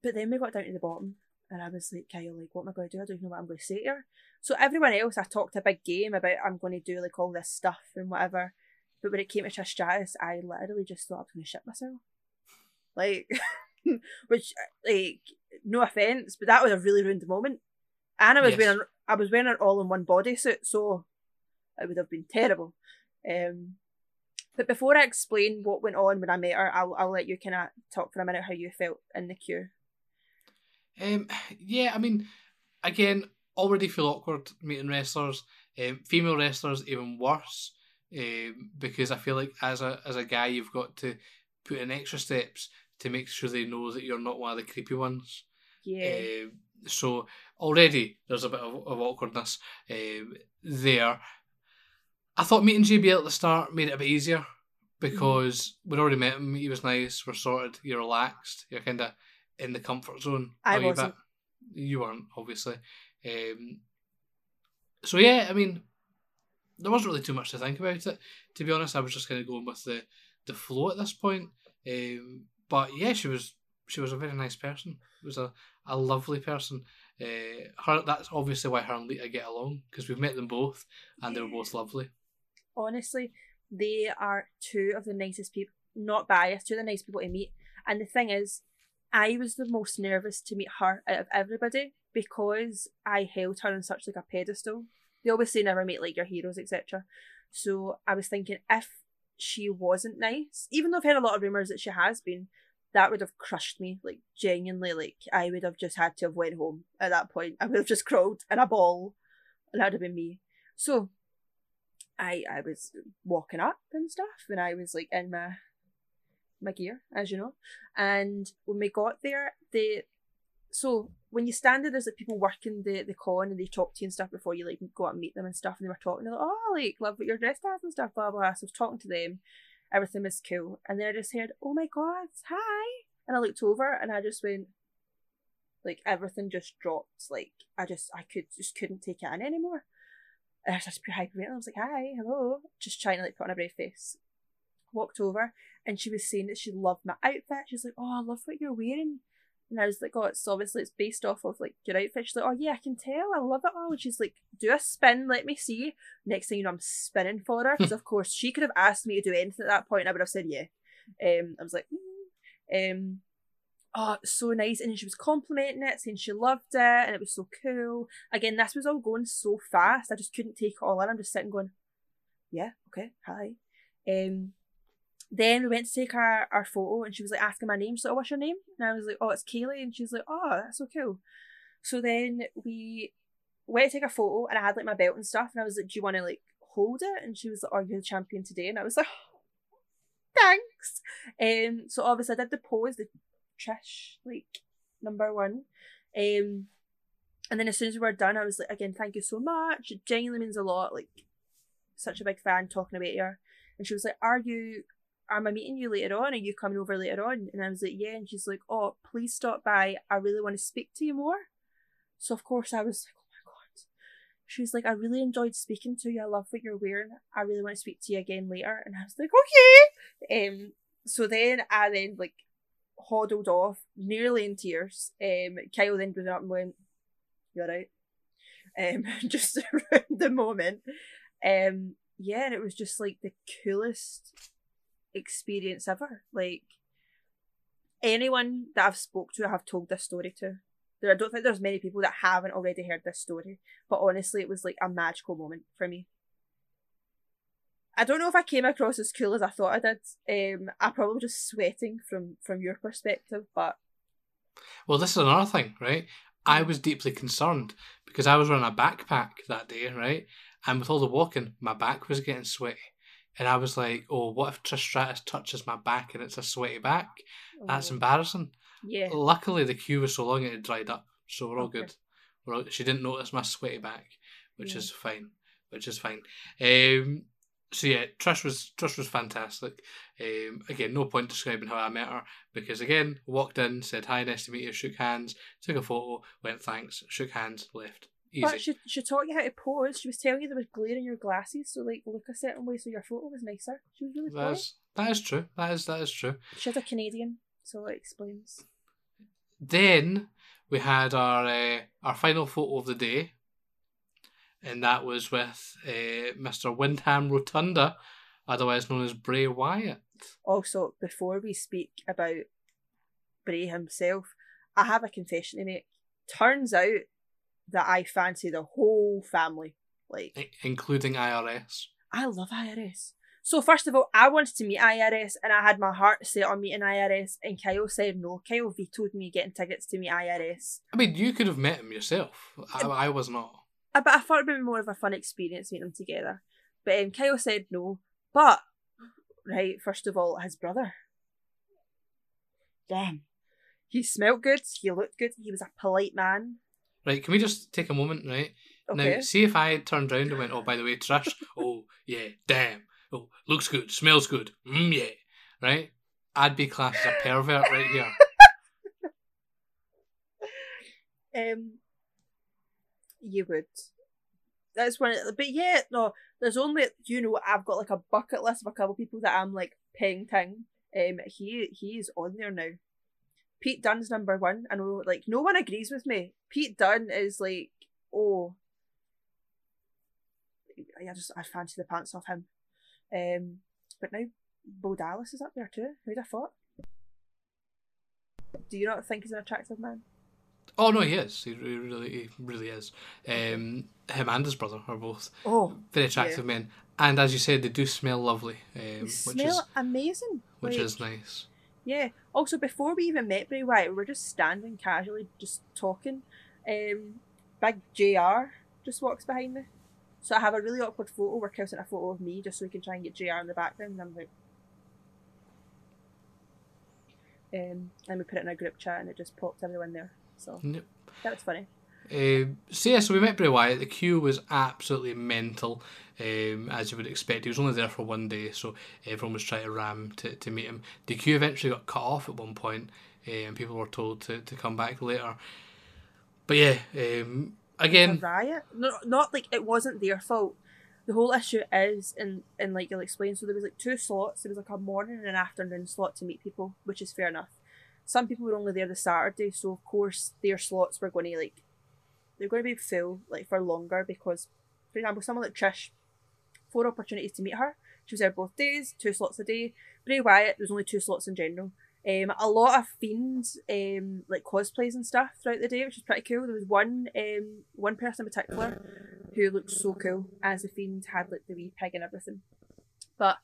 but then we got down to the bottom and I was like, Kyle, like, what am I going to do? I don't even know what I'm going to say to her. So everyone else, I talked a big game about I'm going to do like all this stuff and whatever. But when it came to Trish Stratus, I literally just thought I was going to shit myself. Like, which, like, no offense, but that was a really ruined moment. And I was Yes. wearing, I was wearing an all-in-one bodysuit, so it would have been terrible. Um, but before I explain what went on when I met her, I'll, I'll let you kind of talk for a minute how you felt in the queue. Um, yeah, I mean, again, already feel awkward meeting wrestlers. Um, female wrestlers even worse, um, because I feel like as a as a guy, you've got to put in extra steps to make sure they know that you're not one of the creepy ones. Yeah. Um, so already there's a bit of, of awkwardness um, there. I thought meeting JBL at the start made it a bit easier because we'd already met him. He was nice. We're sorted. You're relaxed. You're kind of in the comfort zone. I wasn't. Bit. You weren't, obviously. Um, so yeah, I mean, there wasn't really too much to think about it. To be honest, I was just kind of going with the the flow at this point. Um, but yeah, she was she was a very nice person. It was a, a lovely person. Uh, her that's obviously why her and Lita get along because we've met them both and they were both lovely. honestly, they are two of the nicest people. Not biased, two of the nice people to meet. And the thing is, I was the most nervous to meet her out of everybody because I held her on such like a pedestal. They always say never meet like your heroes, etc. So I was thinking if she wasn't nice, even though I've heard a lot of rumours that she has been, that would have crushed me. Like genuinely, like I would have just had to have went home at that point. I would have just crawled in a ball, and that would have been me. So I I was walking up and stuff, and I was like in my my gear, as you know. And when we got there, the so when you stand there, there's like people working the the con and they talk to you and stuff before you like go out and meet them and stuff. And they were talking, they're like, "Oh, like love what you're dressed as and stuff." Blah blah. So I was talking to them, everything was cool, and then I just heard, "Oh my god, hi!" And I looked over and I just went, like everything just dropped. Like I just I could just couldn't take it in anymore. And I was just hyperventilating. I was like, "Hi, hello," just trying to like put on a brave face. Walked over and she was saying that she loved my outfit. She's like, "Oh, I love what you're wearing." And I was like, "Oh, it's obviously it's based off of like your outfit." She's like, "Oh yeah, I can tell. I love it all." And she's like, "Do a spin, let me see." Next thing you know, I'm spinning for her because of course she could have asked me to do anything at that point. And I would have said yeah. Um, I was like, mm. um, oh, so nice. And she was complimenting it, saying she loved it and it was so cool. Again, this was all going so fast. I just couldn't take it all in. I'm just sitting going, yeah, okay, hi. Um, then we went to take our, our photo and she was like asking my name. She's like, oh, what's your name? And I was like, oh, it's Kaylee. And she's like, oh, that's so cool. So then we went to take a photo and I had like my belt and stuff. And I was like, do you want to like hold it? And she was like, oh, you're the champion today. And I was like, thanks. Um, so obviously I did the pose, the Trish, like number one. Um, And then as soon as we were done, I was like, again, thank you so much. It genuinely means a lot. Like, such a big fan talking about you. And she was like, Are you am I meeting you later on? Are you coming over later on? And I was like, Yeah. And she's like, Oh, please stop by. I really want to speak to you more. So of course I was like, Oh my god. She's like, I really enjoyed speaking to you. I love what you're wearing. I really want to speak to you again later. And I was like, Okay. Um so then I then like hoddled off, nearly in tears. Um Kyle then got up and went, You're right. Um just around the moment. Um yeah, and it was just like the coolest experience ever. Like anyone that I've spoke to, I have told this story to. There, I don't think there's many people that haven't already heard this story, but honestly, it was like a magical moment for me. I don't know if I came across as cool as I thought I did. Um, I probably just sweating from from your perspective, but well, this is another thing, right? I was deeply concerned because I was wearing a backpack that day, right? And with all the walking, my back was getting sweaty. And I was like, oh, what if Trish Stratus touches my back and it's a sweaty back? That's oh, embarrassing. yeah. Luckily, the queue was so long it had dried up, so we're all Okay. good. We're all, she didn't notice my sweaty back, which Yeah. is fine. Which is fine. Um, so yeah, Trish was Trish was fantastic. Um, again, no point describing how I met her because again, walked in, said hi, nice to meet you, shook hands, took a photo, went thanks, shook hands, left. Easy. But she she taught you how to pose. She was telling you there was glare in your glasses, so like look a certain way so your photo was nicer. She was really that is that is true. That is that is true. She's a Canadian, so it explains. Then we had our uh, our final photo of the day, and that was with uh, Mr. Windham Rotunda, otherwise known as Bray Wyatt. Also, before we speak about Bray himself, I have a confession to make. Turns out that I fancy the whole family. Like, i- including IRS. I love IRS. So, first of all, I wanted to meet IRS and I had my heart set on meeting IRS, and Kyle said no. Kyle vetoed me getting tickets to meet IRS. I mean, you could have met him yourself. I, I was not. But I thought it'd be more of a fun experience meeting them together. But um, Kyle said no. But, right, first of all, his brother. Damn. He smelt good, he looked good, he was a polite man. Right, can we just take a moment, right? Okay. Now, see if I had turned around and went, oh, by the way, Trish, oh, yeah, damn. Oh, looks good, smells good, mm, yeah. Right? I'd be classed as a pervert right here. Um, you would. That's one. Of, but yeah, no. There's only you know I've got like a bucket list of a couple people that I'm like paying ting. Um, he he is on there now. Pete Dunne's number one. I know like no one agrees with me. Pete Dunne is like oh. I just I fancy the pants off him. Um, but now Bo Dallas is up there too. Who'd have thought? Do you not think he's an attractive man? Oh, no, he is. He really, he really is. Um, him and his brother are both Oh, very attractive men. And as you said, they do smell lovely, um, They which smell is amazing. which Like, is nice. Yeah. Also, before we even met Bray Wyatt, we were just standing casually, just talking. Um, Big Jr. just walks behind me, so I have a really awkward photo where Kel sent a photo of me just so we can try and get Jr. in the background. And I'm like, um, and we put it in a group chat, and it just popped everyone there. So Yep. that was funny. Um, so yeah, so we met Bray Wyatt. The queue was absolutely mental, um, as you would expect. He was only there for one day, so everyone was trying to ram to, to meet him. The queue eventually got cut off at one point, uh, and people were told to, to come back later. But yeah, um, again, riot. No, not like it wasn't their fault. The whole issue is, and and like you'll explain. So there was like two slots. There was like a morning and an afternoon slot to meet people, which is fair enough. Some people were only there the Saturday, so of course their slots were going to like they're going to be full like for longer because, for example, someone like Trish, four opportunities to meet her. She was there both days, two slots a day. Bray Wyatt, there was only two slots in general. Um, a lot of fiends, um, like cosplays and stuff throughout the day, which was pretty cool. There was one, um, one person in particular who looked so cool as the fiend had like the wee pig and everything. But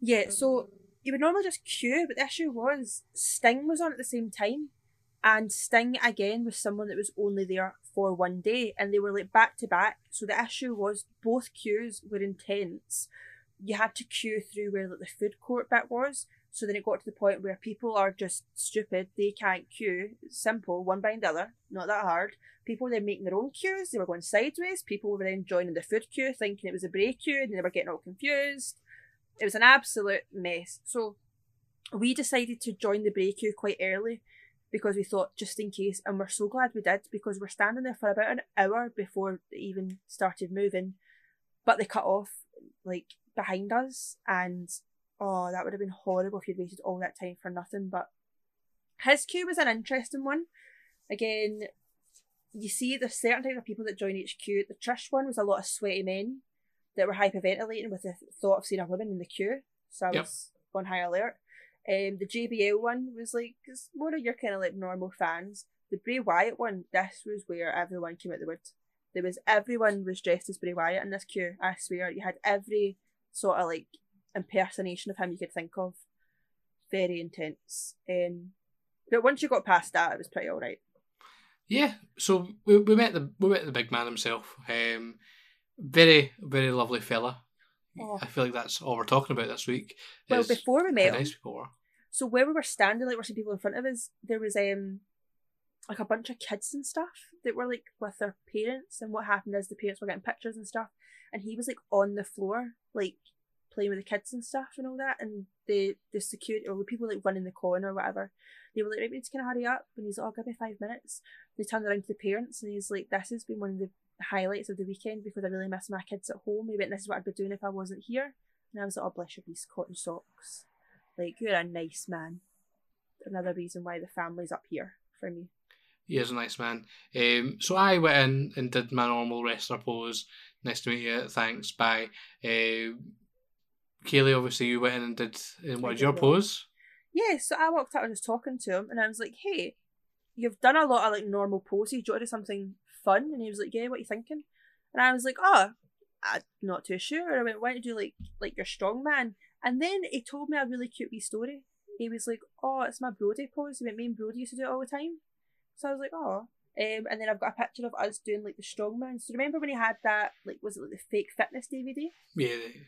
yeah, so you would normally just queue, but the issue was Sting was on at the same time, and Sting again was someone that was only there for one day, and they were like back to back. So the issue was both queues were intense. You had to queue through where like the food court bit was. So then it got to the point where people are just stupid. They can't queue. Simple, one behind the other, not that hard. People were then making their own queues. They were going sideways. People were then joining the food queue, thinking it was a Bray queue, and they were getting all confused. It was an absolute mess. So we decided to join the Bray queue quite early because we thought just in case, and we're so glad we did because we're standing there for about an hour before they even started moving, but they cut off like behind us, and oh, that would have been horrible if you'd waited all that time for nothing. But his queue was an interesting one. Again, you see there's certain types of people that join each queue. The Trish one was a lot of sweaty men that were hyperventilating with the thought of seeing a woman in the queue. So I Yep. was on high alert. Um, the JBL one was like it's more of your kind of like normal fans. The Bray Wyatt one, this was where everyone came out the wood. There was everyone was dressed as Bray Wyatt in this queue. I swear, you had every sort of like impersonation of him you could think of. Very intense. Um, but once you got past that, it was pretty alright. Yeah, so we, we met the we met the big man himself. Um, very very lovely fella. Oh. I feel like that's all we're talking about this week. Well, before we met nice people were. So where we were standing, like we're seeing people in front of us, there was um like a bunch of kids and stuff that were like with their parents, and what happened is the parents were getting pictures and stuff, and he was like on the floor, like playing with the kids and stuff and all that, and the the security or the people like running the corner or whatever, they were like, right, we need to kind of hurry up, and he's like, oh, give me five minutes. They turned around to the parents, and he's like, this has been one of the highlights of the weekend because I really miss my kids at home. He went, this is what I'd be doing if I wasn't here, and I was like, oh, bless your piece, cotton socks. Like, you're a nice man. Another reason why the family's up here for me. He is a nice man. Um, so I went in and did my normal wrestler pose. Nice to meet you. Thanks. Bye. Uh, Kaylee, obviously, you went in and did. And what I did your pose? Yeah, so I walked out and was talking to him, and I was like, hey, you've done a lot of like normal poses. Do you want to do something fun? And he was like, yeah, what are you thinking? And I was like, oh, I'm not too sure. I went, why don't you do like like your strong man? And then he told me a really cute wee story. He was like, oh, it's my Brodie pose. He went, me and Brodie used to do it all the time. So I was like, oh. Um, and then I've got a picture of us doing like the strongman. So remember when he had that, like, was it like the fake fitness DVD? Yeah.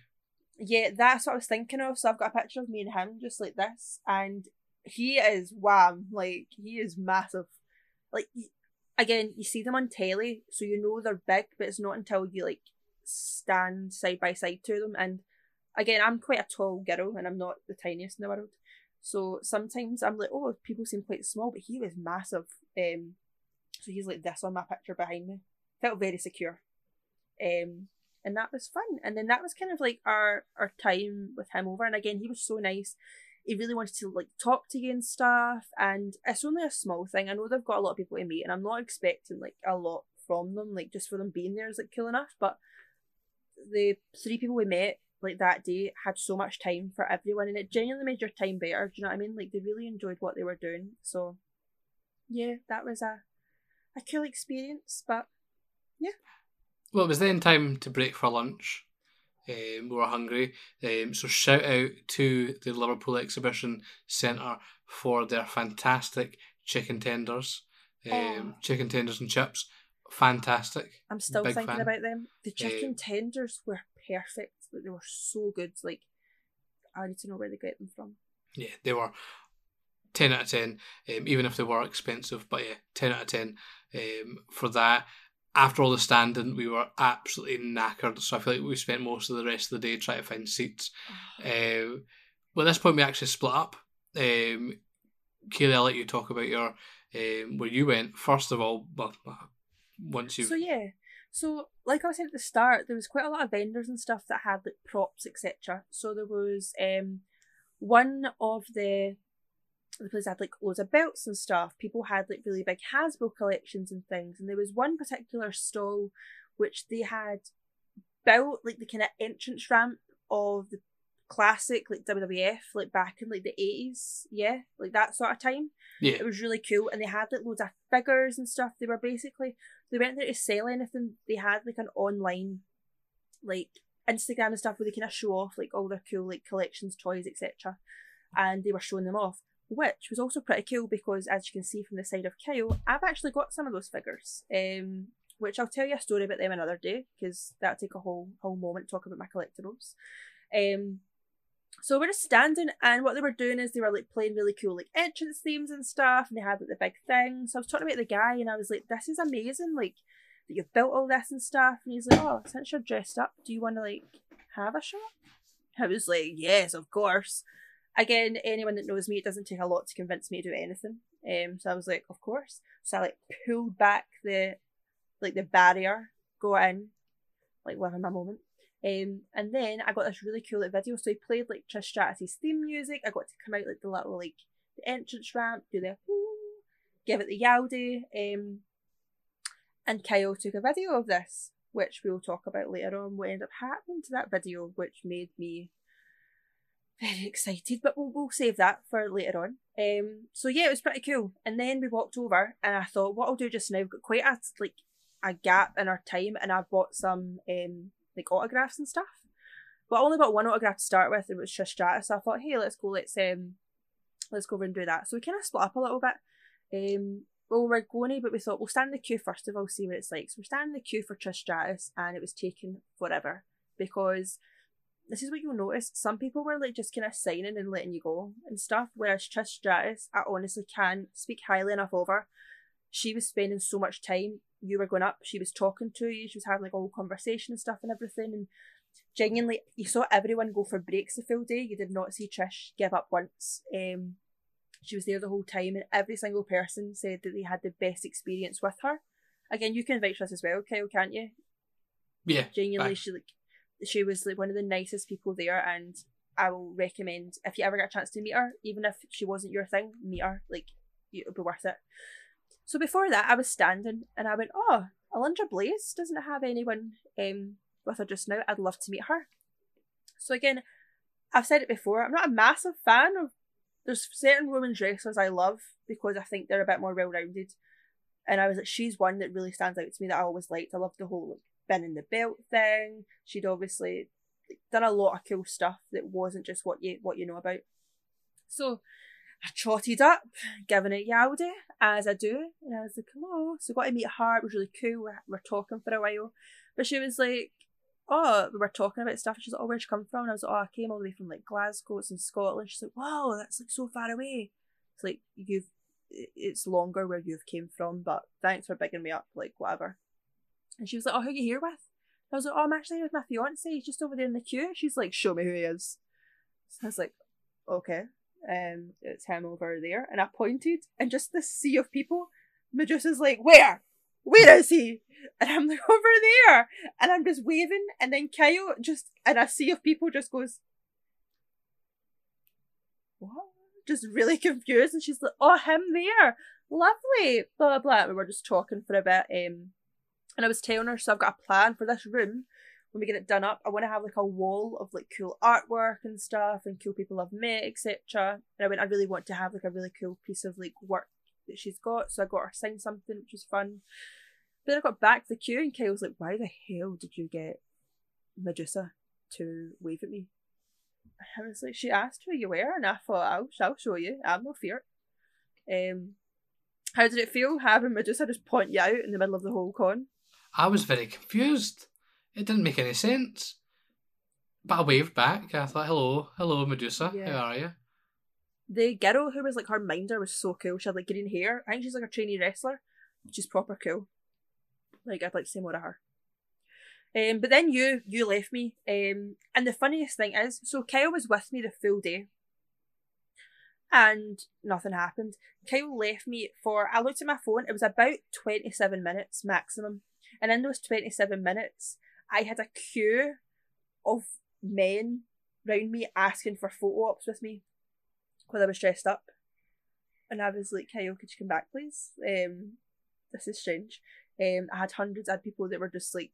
Yeah, that's what I was thinking of. So I've got a picture of me and him just like this, and he is wham, like he is massive. Like again, you see them on telly, so you know they're big, but it's not until you like stand side by side to them. And again, I'm quite a tall girl, and I'm not the tiniest in the world. So sometimes I'm like, oh, people seem quite small, but he was massive. Um, so he's like this on my picture behind me. Felt very secure. Um, and that was fun. And then that was kind of like our our time with him over. And again, he was so nice. He really wanted to like talk to you and stuff. And it's only a small thing. I know they've got a lot of people to meet, and I'm not expecting like a lot from them. Like just for them being there is like cool enough. But the three people we met like that day had so much time for everyone, and it genuinely made your time better. Do you know what I mean? Like they really enjoyed what they were doing. So yeah, that was a a cool experience. But yeah. Well, it was then time to break for lunch. Um, we were hungry. Um, so shout out to the Liverpool Exhibition Centre for their fantastic chicken tenders. Um, Oh. Chicken tenders and chips. Fantastic. I'm still Big thinking fan. about them. The chicken Um, tenders were perfect. They were so good. Like I need to know where they get them from. Yeah, they were 10 out of 10, um, even if they were expensive. But yeah, 10 out of 10 um, for that. After all the standing, we were absolutely knackered. So I feel like we spent most of the rest of the day trying to find seats. Um, well, at this point, we actually split up. Um, Kaylee, I'll let you talk about your um, where you went. First of all, well, once you So yeah. So like I was saying at the start, there was quite a lot of vendors and stuff that had like props, etc. So there was um one of the the place had like loads of belts and stuff. People had like really big Hasbro collections and things. And there was one particular stall which they had built like the kind of entrance ramp of the classic like WWF like back in like the eighties, yeah, like that sort of time. yeah, It was really cool, and they had like loads of figures and stuff. They were basically they weren't there to sell anything. They had like an online, like Instagram and stuff where they kind of show off like all their cool like collections, toys, etc. And they were showing them off, which was also pretty cool because as you can see from the side of Kyle, I've actually got some of those figures. Um, which I'll tell you a story about them another day because that'll take a whole whole moment to talk about my collectibles. Um, So we're just standing, and what they were doing is they were like playing really cool like entrance themes and stuff, and they had like the big thing. So I was talking about the guy, and I was like, "This is amazing! Like that you've built all this and stuff." And he's like, "Oh, since you're dressed up, do you want to like have a shot?" I was like, "Yes, of course." Again, anyone that knows me, it doesn't take a lot to convince me to do anything. Um, so I was like, "Of course." So I like pulled back the like the barrier, go in, like living my moment. Um, and then I got this really cool like, video. So he played like Trish Stratus's theme music. I got to come out like the little like the entrance ramp, do the give it the yowdy. Um, and Kyle took a video of this, which we'll talk about later on. What ended up happening to that video, which made me very excited, but we'll, we'll save that for later on. Um, so yeah, it was pretty cool. And then we walked over, and I thought, what I'll do just now, we've got quite a like a gap in our time, and I've bought some um like autographs and stuff. But I only got one autograph to start with, and it was Trish Stratus. So I thought, hey, let's go, let's um, let's go over and do that. So we kind of split up a little bit. Um, well, we're going but we thought we'll stand in the queue first of all, see what it's like. So we're standing in the queue for Trish Stratus, and it was taking forever because this is what you'll notice. Some people were like just kind of signing and letting you go and stuff, whereas Trish Stratus, I honestly can't speak highly enough over. She was spending so much time you were going up, she was talking to you, she was having like a whole conversation and stuff and everything. And genuinely, you saw everyone go for breaks the full day. You did not see Trish give up once. Um, she was there the whole time, and every single person said that they had the best experience with her. Again, you can for this as well, Kyle, can't you? Yeah. Genuinely, she like she was like one of the nicest people there, and I will recommend if you ever get a chance to meet her, even if she wasn't your thing, meet her. Like, it'll be worth it. So before that, I was standing and I went, oh, Alundra Blaze doesn't have anyone um, with her just now. I'd love to meet her. So again, I've said it before, I'm not a massive fan of. There's certain women's wrestlers I love because I think they're a bit more well rounded. And I was like, she's one that really stands out to me that I always liked. I loved the whole like bending the belt thing. She'd obviously done a lot of cool stuff that wasn't just what you what you know about. So I trotted up, giving it Yowdy, as I do. And I was like, hello. So got to meet her. It was really cool. We're, we're talking for a while. But she was like, oh, we were talking about stuff. She's like, oh, where'd you come from? And I was like, oh, I came all the way from like Glasgow. It's in Scotland. She's like, wow, that's like so far away. It's like, you've, it's longer where you've came from, but thanks for bigging me up, like whatever. And she was like, oh, who are you here with? I was like, oh, I'm actually here with my fiance. He's just over there in the queue. She's like, show me who he is. So I was like, okay um, it's him over there, and I pointed, and just this sea of people, Medusa's like, where? Where is he? And I'm like, over there. And I'm just waving, and then Kyle just, and a sea of people just goes, what? Just really confused, and she's like, oh, him there. Lovely. Blah, blah, blah. We were just talking for a bit. Um, and I was telling her, so I've got a plan for this room when we get it done up, I want to have like a wall of like cool artwork and stuff and cool people I've met, etc. And I went, I really want to have like a really cool piece of like work that she's got. So I got her sign something, which was fun. But then I got back to the queue and Kyle was like, Why the hell did you get Medusa to wave at me? I was like, She asked who you were, and I thought, I'll, I'll show you. I'm no fear. Um, how did it feel having Medusa just point you out in the middle of the whole con? I was very confused. It didn't make any sense. But I waved back. I thought, hello, hello, Medusa. Yeah. How are you? The girl who was like her minder was so cool. She had like green hair. I think she's like a trainee wrestler. She's proper cool. Like I'd like to say more of her. Um, but then you you left me. Um, and the funniest thing is, so Kyle was with me the full day, and nothing happened. Kyle left me for. I looked at my phone. It was about twenty seven minutes maximum, and in those twenty seven minutes, I had a queue of men round me asking for photo ops with me because I was dressed up. And I was like, Kyle, could you come back, please? Um, this is strange. Um, I had hundreds of people that were just like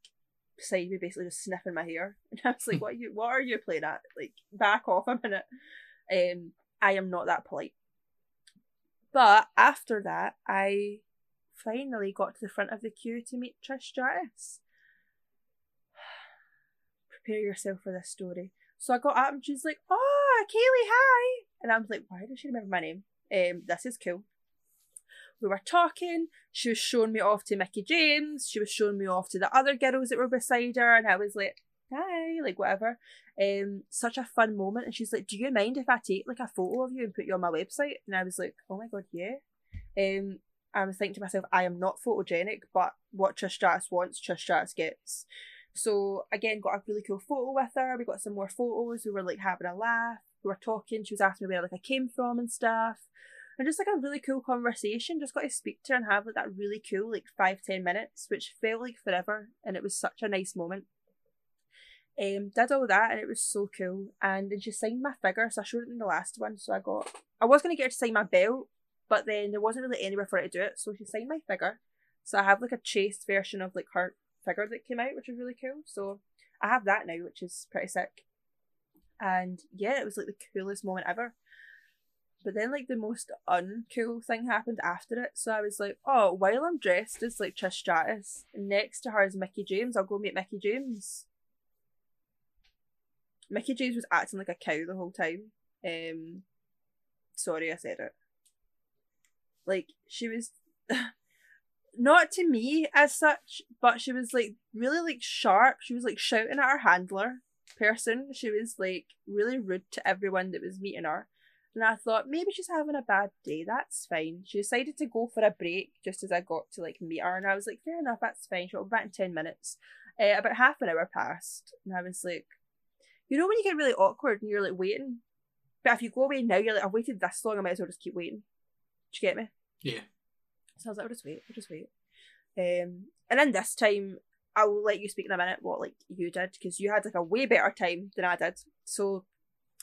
beside me, basically just sniffing my hair, and I was like, "What are you? What are you playing at? Like, back off a minute." Um, I am not that polite. But after that, I finally got to the front of the queue to meet Trish Stratus prepare yourself for this story. So I got up and she's like, oh, Kaylee, hi. And I was like, why does she remember my name? Um, this is cool. We were talking. She was showing me off to Mickie James. She was showing me off to the other girls that were beside her. And I was like, hi, like whatever. Um, such a fun moment. And she's like, do you mind if I take like a photo of you and put you on my website? And I was like, oh my god, yeah. Um, I was thinking to myself, I am not photogenic, but what Trish Stratus wants, Trish Stratus gets. So again, got a really cool photo with her. We got some more photos. We were like having a laugh. We were talking. She was asking me where like I came from and stuff. And just like a really cool conversation. Just got to speak to her and have like that really cool like five ten minutes, which felt like forever, and it was such a nice moment. Um, did all that and it was so cool. And then she signed my figure, so I showed it in the last one. So I got, I was gonna get her to sign my belt, but then there wasn't really anywhere for her to do it, so she signed my figure. So I have like a chased version of like her figure that came out, which is really cool. So I have that now, which is pretty sick. And yeah, it was like the coolest moment ever. But then like the most uncool thing happened after it. So I was like, oh, while I'm dressed as like Trish Stratus, next to her is Mickie James. I'll go meet Mickie James. Mickie James was acting like a cow the whole time. Um, sorry, I said it. Like she was not to me as such, but she was like really like sharp. She was like shouting at her handler person. She was like really rude to everyone that was meeting her. And I thought maybe she's having a bad day. That's fine. She decided to go for a break just as I got to like meet her, and I was like, fair enough, that's fine. She'll be back in ten minutes. Uh, about half an hour passed, and I was like, you know when you get really awkward and you're like waiting, but if you go away now, you're like, I've waited this long, I might as well just keep waiting. Do you get me? Yeah. So I was like, I'll just wait, I'll just wait. Um, and then this time, I will let you speak in a minute what like you did because you had like a way better time than I did. So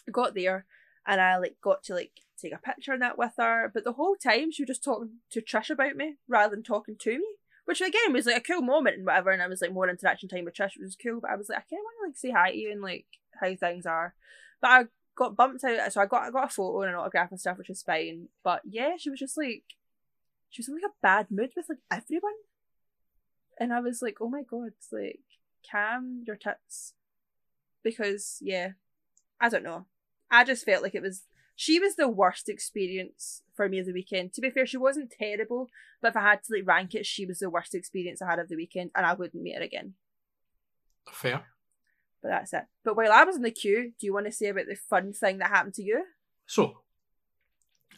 I got there and I like got to like take a picture and that with her, but the whole time she was just talking to Trish about me rather than talking to me. Which again was like a cool moment and whatever, and I was like more interaction time with Trish, which was cool. But I was like, I kind of want to like say hi to you and like how things are. But I got bumped out, so I got I got a photo and an autograph and stuff, which was fine. But yeah, she was just like, she was in like a bad mood with like everyone, and I was like, oh my god, like calm your tits, because yeah, I don't know. I just felt like it was she was the worst experience for me of the weekend. To be fair, she wasn't terrible, but if I had to like rank it, she was the worst experience I had of the weekend, and I wouldn't meet her again. Fair. But that's it. But while I was in the queue, do you want to say about the fun thing that happened to you? So,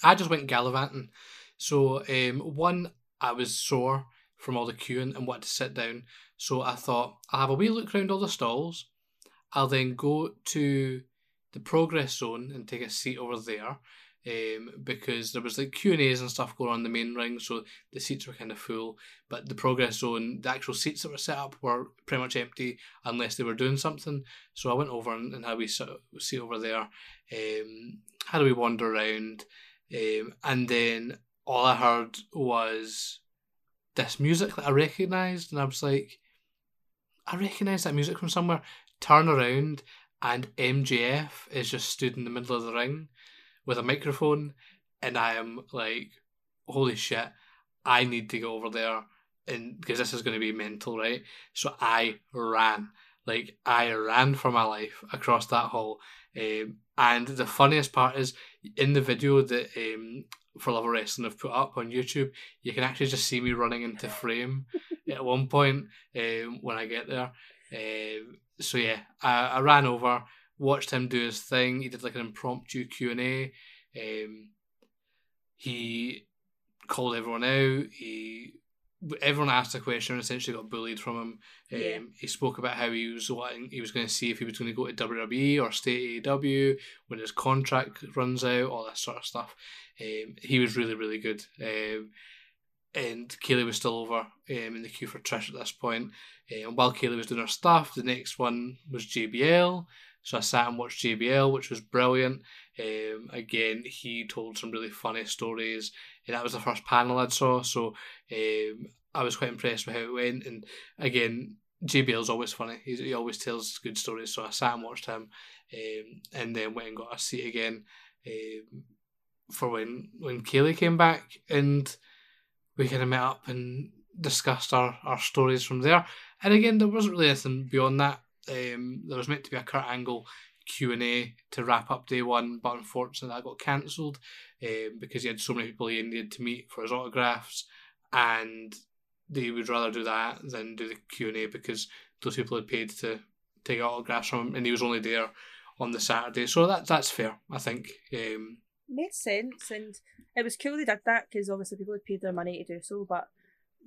I just went gallivanting. So, um, one, I was sore from all the queuing and wanted to sit down. So I thought I'll have a wee look around all the stalls. I'll then go to the progress zone and take a seat over there um, because there was like Q and A's and stuff going on in the main ring, so the seats were kind of full. But the progress zone, the actual seats that were set up were pretty much empty unless they were doing something. So I went over and, and had a wee seat over there. Um, a wee wander around, um, and then all I heard was this music that I recognised, and I was like, I recognise that music from somewhere. Turn around, and MJF is just stood in the middle of the ring with a microphone, and I am like, holy shit, I need to go over there, and because this is going to be mental, right? So I ran, like I ran for my life across that hall. Um, and the funniest part is in the video that um, for Love of Wrestling have put up on YouTube, you can actually just see me running into frame at one point um, when I get there. Um, so yeah, I, I ran over, watched him do his thing. He did like an impromptu Q and A. Um, he called everyone out. He everyone asked a question and essentially got bullied from him. Um, yeah. He spoke about how he was wanting, he was going to see if he was going to go to WWE or stay at AEW when his contract runs out, all that sort of stuff. Um, he was really really good. Um, and Kaylee was still over um, in the queue for Trish at this point. Um, while Kaylee was doing her stuff, the next one was JBL. So I sat and watched JBL, which was brilliant. Um, again, he told some really funny stories, and that was the first panel I'd saw. So um, I was quite impressed with how it went. And again, JBL's always funny. He's, he always tells good stories. So I sat and watched him, um, and then went and got a seat again um, for when when Kaylee came back, and we kind of met up and discussed our, our stories from there. And again, there wasn't really anything beyond that. Um, there was meant to be a Kurt Angle Q and A to wrap up day one, but unfortunately that got cancelled um, because he had so many people he needed to meet for his autographs, and they would rather do that than do the Q and A because those people had paid to take autographs from him, and he was only there on the Saturday. So that that's fair, I think. Um, Made sense, and it was cool they did that because obviously people had paid their money to do so. But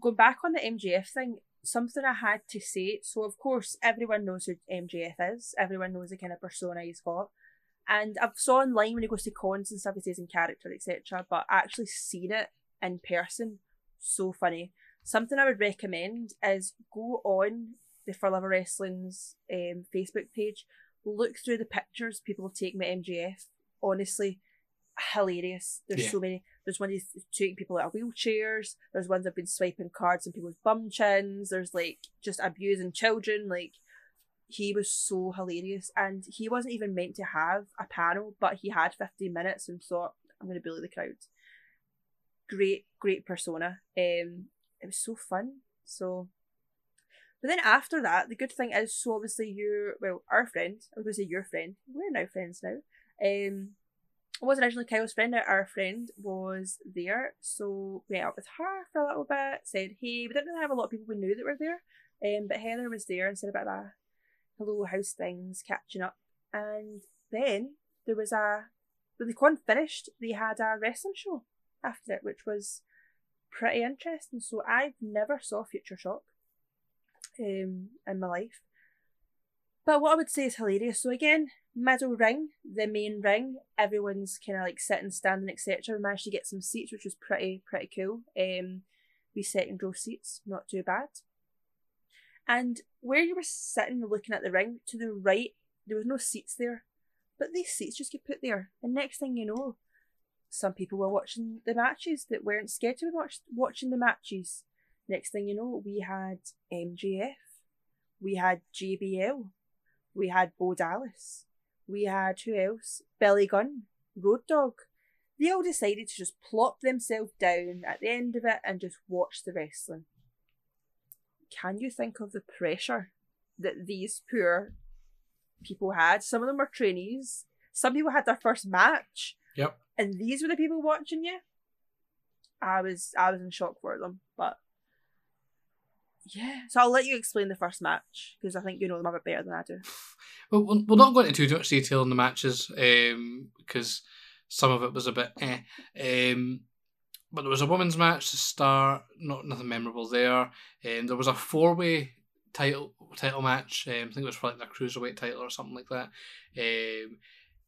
going back on the MJF thing, something I had to say. So of course everyone knows who MJF is. Everyone knows the kind of persona he's got. And I've saw online when he goes to cons and stuff, he says in character, etc. But actually seen it in person, so funny. Something I would recommend is go on the For Love of Wrestling's um, Facebook page, look through the pictures people take with MJF. Honestly, hilarious. There's Yeah. so many. There's one taking people out of wheelchairs. There's ones that've been swiping cards in people's bum chins. There's like just abusing children. Like he was so hilarious, and he wasn't even meant to have a panel, but he had 15 minutes and thought, "I'm going to bully the crowd." Great, great persona. Um, it was so fun. So, but then after that, the good thing is, so obviously you're well, our friend. I was going to say your friend. We're now friends now. Um, was originally Kyle's friend. Our friend was there, so we went out with her for a little bit. Said hey, we didn't really have a lot of people we knew that were there, um, but Heather was there and said a bit of a hello, house things, catching up, and then there was a when the con finished, they had a wrestling show after it, which was pretty interesting. So I've never saw Future Shock um, in my life. But what I would say is hilarious. So again, middle ring, the main ring, everyone's kind of like sitting, standing, etc. We managed to get some seats, which was pretty pretty cool. Um, we second row seats, not too bad. And where you were sitting looking at the ring, to the right, there was no seats there, but these seats just get put there. And next thing you know, some people were watching the matches that weren't scheduled to watch watching the matches. Next thing you know, we had MJF, we had JBL, we had Bo Dallas, we had who else? Billy Gunn, Road Dogg. They all decided to just plop themselves down at the end of it and just watch the wrestling. Can you think of the pressure that these poor people had? Some of them were trainees. Some people had their first match. Yep. And these were the people watching you. I was I was in shock for them, yeah. So I'll let you explain the first match because I think you know them a bit better than I do. Well, we'll not go into too much detail in the matches um, because some of it was a bit eh. Um, but there was a women's match to start, not nothing memorable there. Um, there was a four way title title match. Um, I think it was for like the cruiserweight title or something like that. Um,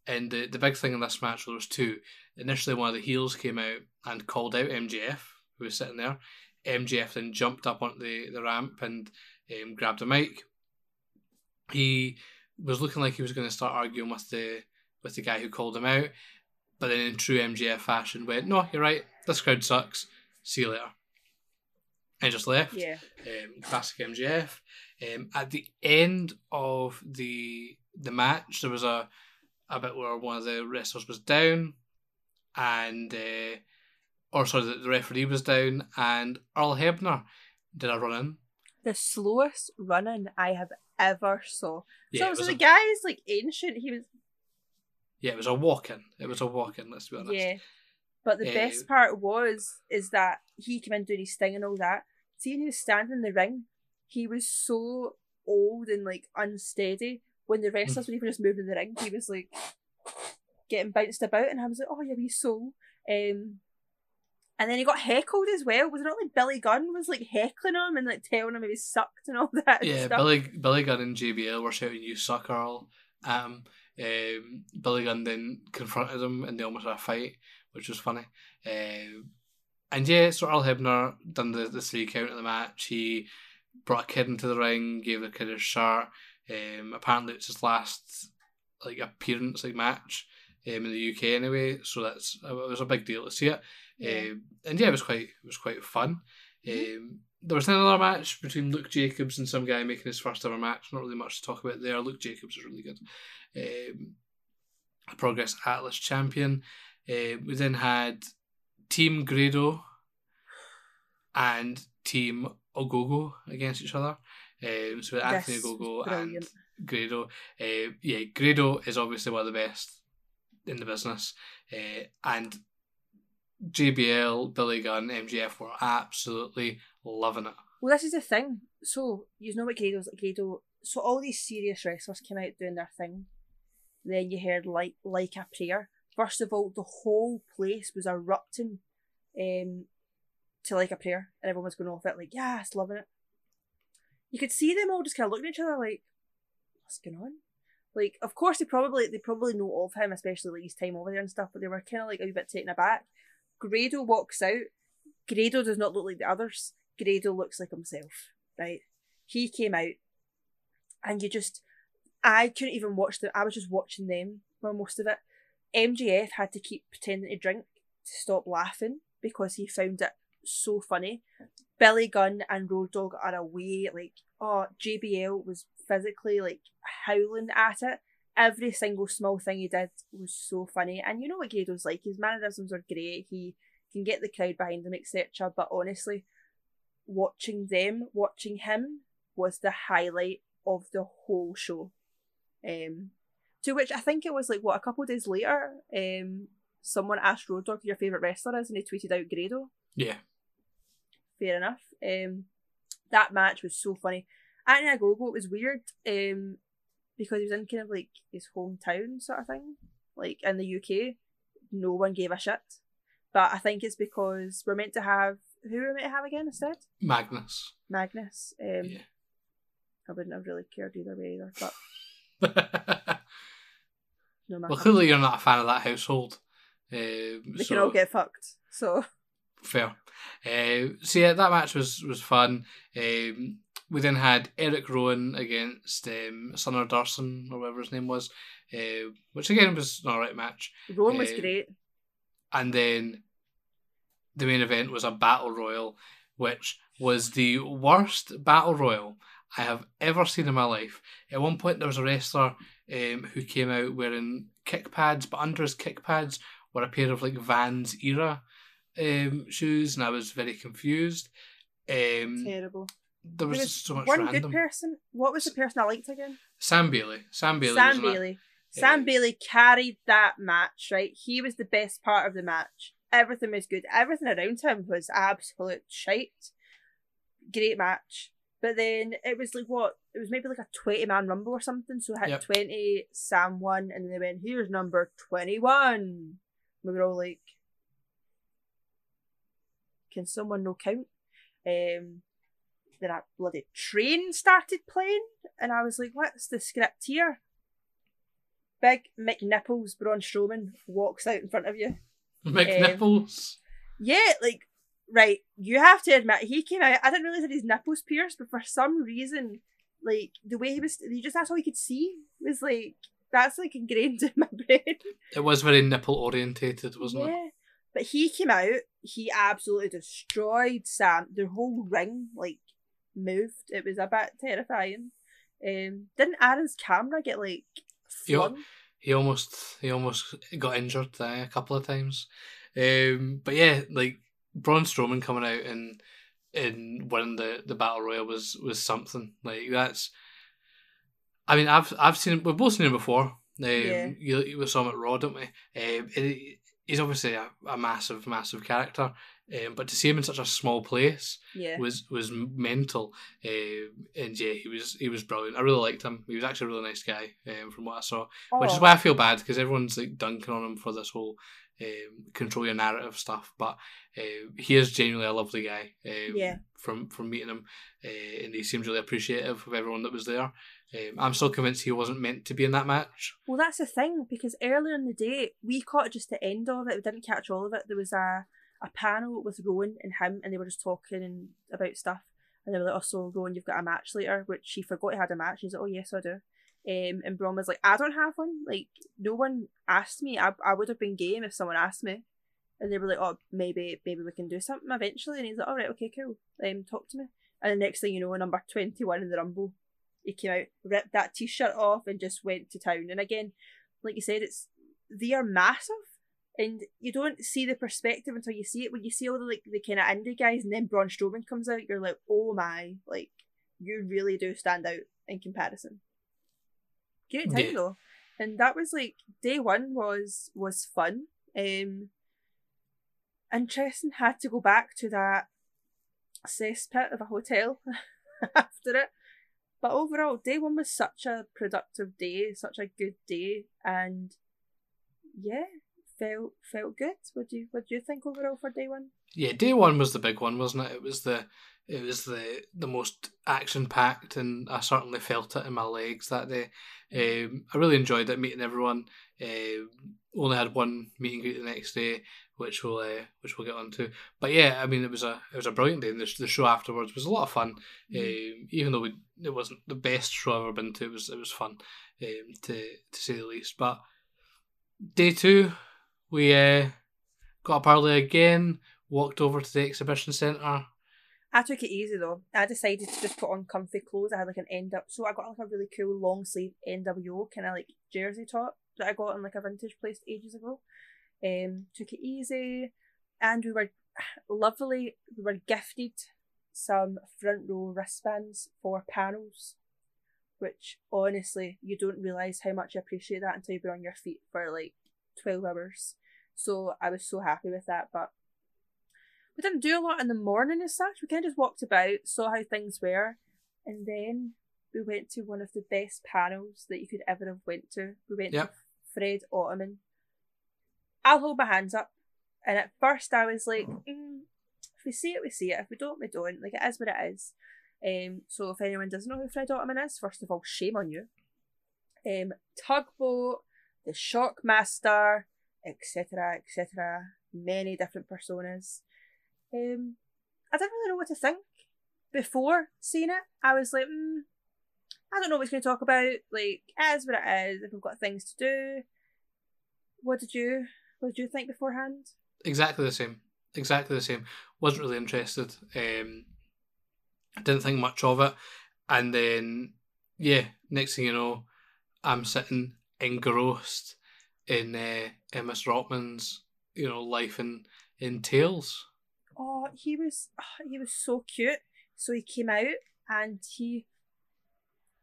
and the the big thing in this match well, there was two. Initially, one of the heels came out and called out MJF, who was sitting there. MJF then jumped up onto the, the ramp and um, grabbed a mic. He was looking like he was going to start arguing with the with the guy who called him out, but then in true MJF fashion went, "No, you're right. This crowd sucks. See you later." And just left. Yeah. Um, classic MJF. Um, at the end of the the match, there was a a bit where one of the wrestlers was down, and uh, or sorry, the, referee was down, and Earl Hebner did a run in. The slowest running I have ever saw. Yeah, so it so was the a, guy is like ancient. He was yeah, it was a walk in. It was a walk in. Let's be honest. yeah. But the Uh, best part was is that he came in doing his thing and all that. Seeing he was standing in the ring, he was so old and like unsteady. When the wrestlers were even just moving in the ring, he was like getting bounced about, and I was like, "Oh, yeah, wee soul." Um, and then he got heckled as well. Was it not like Billy Gunn was like heckling him and like telling him he was sucked and all that? Yeah, stuff? Billy Billy Gunn and JBL were shouting "You suck, Earl" him. Um, Billy Gunn then confronted him, and they almost had a fight, which was funny. Um, and yeah, so Earl Hebner done the, the three count of the match. He brought a kid into the ring, gave the kid his shirt. Um, apparently, it's his last like appearance, like match um, in the UK anyway. So that's it was a big deal to see it. Yeah. Um, and yeah, it was quite it was quite fun. Mhm. Um, there was then another match between Luke Jacobs and some guy making his first ever match. Not really much to talk about there. Luke Jacobs is really good. Um, Progress Atlas champion. Uh, we then had Team Grado and Team Ogogo against each other. Um, so Anthony was Ogogo brilliant. and Grado. Uh, yeah, Grado is obviously one of the best in the business. Uh, and JBL, Billy Gunn, MJF were absolutely loving it. Well, this is the thing. so you know what Grado's like Grado so all these serious wrestlers came out doing their thing. Then you heard like like a prayer. First of all, the whole place was erupting um to like a prayer and everyone was going off it like, yes, loving it. You could see them all just kinda looking at each other like, what's going on? Like, of course they probably they probably know of him, especially like his time over there and stuff, but they were kinda like a bit taken aback. Grado walks out. Grado does not look like the others. Grado looks like himself, right? He came out and you just I couldn't even watch them. I was just watching them for most of it. MJF had to keep pretending to drink to stop laughing because he found it so funny. Billy Gunn and Road Dogg are away. Like, oh, JBL was physically like howling at it. Every single small thing he did was so funny. And you know what Grado's like. His mannerisms are great. He can get the crowd behind him, etc. But honestly, watching them, watching him was the highlight of the whole show. Um, to which I think it was like what a couple days later, um, someone asked Road Dogg who your favourite wrestler is, and he tweeted out Grado. Yeah. Fair enough. Um, that match was so funny. Anthony It was weird, um, because he was in kind of like his hometown sort of thing, like in the UK. No one gave a shit, but I think it's because we're meant to have who are we meant to have again instead? Magnus. Magnus. Um, Yeah. I wouldn't have really cared either way either, but no matter. Well clearly you're not a fan of that household. Um, they so can all get fucked. So fair. Uh, so yeah, that match was was fun. Um, we then had Erick Rowan against um, Sonner Darson or whatever his name was, uh, which again was an alright match. Rowan was Uh, great. And then the main event was a battle royal, which was the worst battle royal I have ever seen in my life. At one point, there was a wrestler um, who came out wearing kick pads, but under his kick pads were a pair of like Vans era um, shoes, and I was very confused. Um, Terrible. There was, There was so much One random. good person. What was the person I liked again? Sam Bailey. Sam Bailey. Sam. Bailey. Sam Uh, Bailey carried that match, right? He was the best part of the match. Everything was good. Everything around him was absolute shite. Great match. But then it was like what? It was maybe like a 20 man rumble or something. So had Yep. 20, Sam won, and then they went, here's number 21. We were all like, can someone no count? Um, then a bloody train started playing, and I was like, what's the script here? Big Mick Nipples, Braun Strowman, walks out in front of you. Mick Um, Nipples. Yeah, like, right, you have to admit, he came out, I didn't realise that his nipples pierced, but for some reason, like, the way he was, he just, that's all he could see, was like, that's like ingrained in my brain. It was very nipple orientated, wasn't it? yeah. But he came out, he absolutely destroyed Sam. The whole ring, like, moved. It was a bit terrifying. Um, didn't Aaron's camera get, like, flung? he almost he almost got injured uh, a couple of times. Um, but yeah, like Braun Strowman coming out and and winning the, the battle royal was was something like that's. I mean, I've I've seen we've both seen him before. Um, Yeah. you, you saw him at Raw, don't we? Um, it, he's obviously a, a massive, massive character, um, but to see him in such a small place Yeah. was was mental. Um, and yeah, he was he was brilliant. I really liked him. He was actually a really nice guy um, from what I saw which is Oh, why I feel bad because everyone's like dunking on him for this whole um, control your narrative stuff. But uh, he is genuinely a lovely guy. Um, Yeah. From from meeting him, uh, and he seems really appreciative of everyone that was there. Um, I'm still convinced he wasn't meant to be in that match. Well, that's the thing because earlier in the day we caught just the end of it. We didn't catch all of it. There was a a panel with Rowan and him, and they were just talking and about stuff. And they were like, "Oh, so Rowan, you've got a match later," which he forgot he had a match. He's like, "Oh yes, I do." Um, and Braun was like, "I don't have one. Like, no one asked me. I I would have been game if someone asked me." And they were like, "Oh, maybe maybe we can do something eventually." And he's like, "All right, okay, cool. Um, talk to me." And the next thing you know, number twenty one in the Rumble, he came out, ripped that t-shirt off, and just went to town. And again, like you said, it's they are massive, and you don't see the perspective until you see it. When you see all the like the kind of indie guys, and then Braun Strowman comes out, you're like, oh my, like you really do stand out in comparison. Great time Yeah. though, and that was like day one was was fun. Um, interesting. Had to go back to that cesspit of a hotel after it. But overall, day one was such a productive day, such a good day, and yeah, felt felt good. What do you what do you think overall for day one? Yeah, day one was the big one, wasn't it? It was the it was the the most action packed, and I certainly felt it in my legs that day. Um, I really enjoyed it, meeting everyone. Uh, only had one meeting greet the next day, which we'll uh, which we'll get onto. But yeah, I mean, it was a it was a brilliant day. And the, the show afterwards was a lot of fun. Mm. even though we, it wasn't the best show I've ever been to, it was it was fun um, to to say the least. But day two, we uh, got up early again. Walked over to the exhibition centre. I took it easy though. I decided to just put on comfy clothes. I had like an end up, so I got like a really cool long sleeve NWO kind of like jersey top that I got in like a vintage place ages ago. Um, took it easy, and we were lovely. We were gifted some front row wristbands for panels, which honestly you don't realize how much I appreciate that until you've been on your feet for like twelve hours. So I was so happy with that, but we didn't do a lot in the morning as such. We kind of just walked about, saw how things were, and then we went to one of the best panels that you could ever have went to. We went yep. to Fred Ottman. I'll hold my hands up. And at first I was like, mm, if we see it, we see it. If we don't, we don't. Like it is what it is. Um, so if anyone doesn't know who Fred Ottman is, first of all, shame on you. Um, Tugboat, the Shockmaster, etc., etc. Many different personas. Um, I didn't really know what to think before seeing it. I was like, mm, I don't know what he's going to talk about. Like, as what it is. If we've got things to do, what did you what did you think beforehand? Exactly the same. Exactly the same. Wasn't really interested. Um, didn't think much of it, and then yeah, next thing you know, I'm sitting engrossed in uh, Emma Rothman's you know life in in Tales oh, he was oh, he was so cute. So he came out and he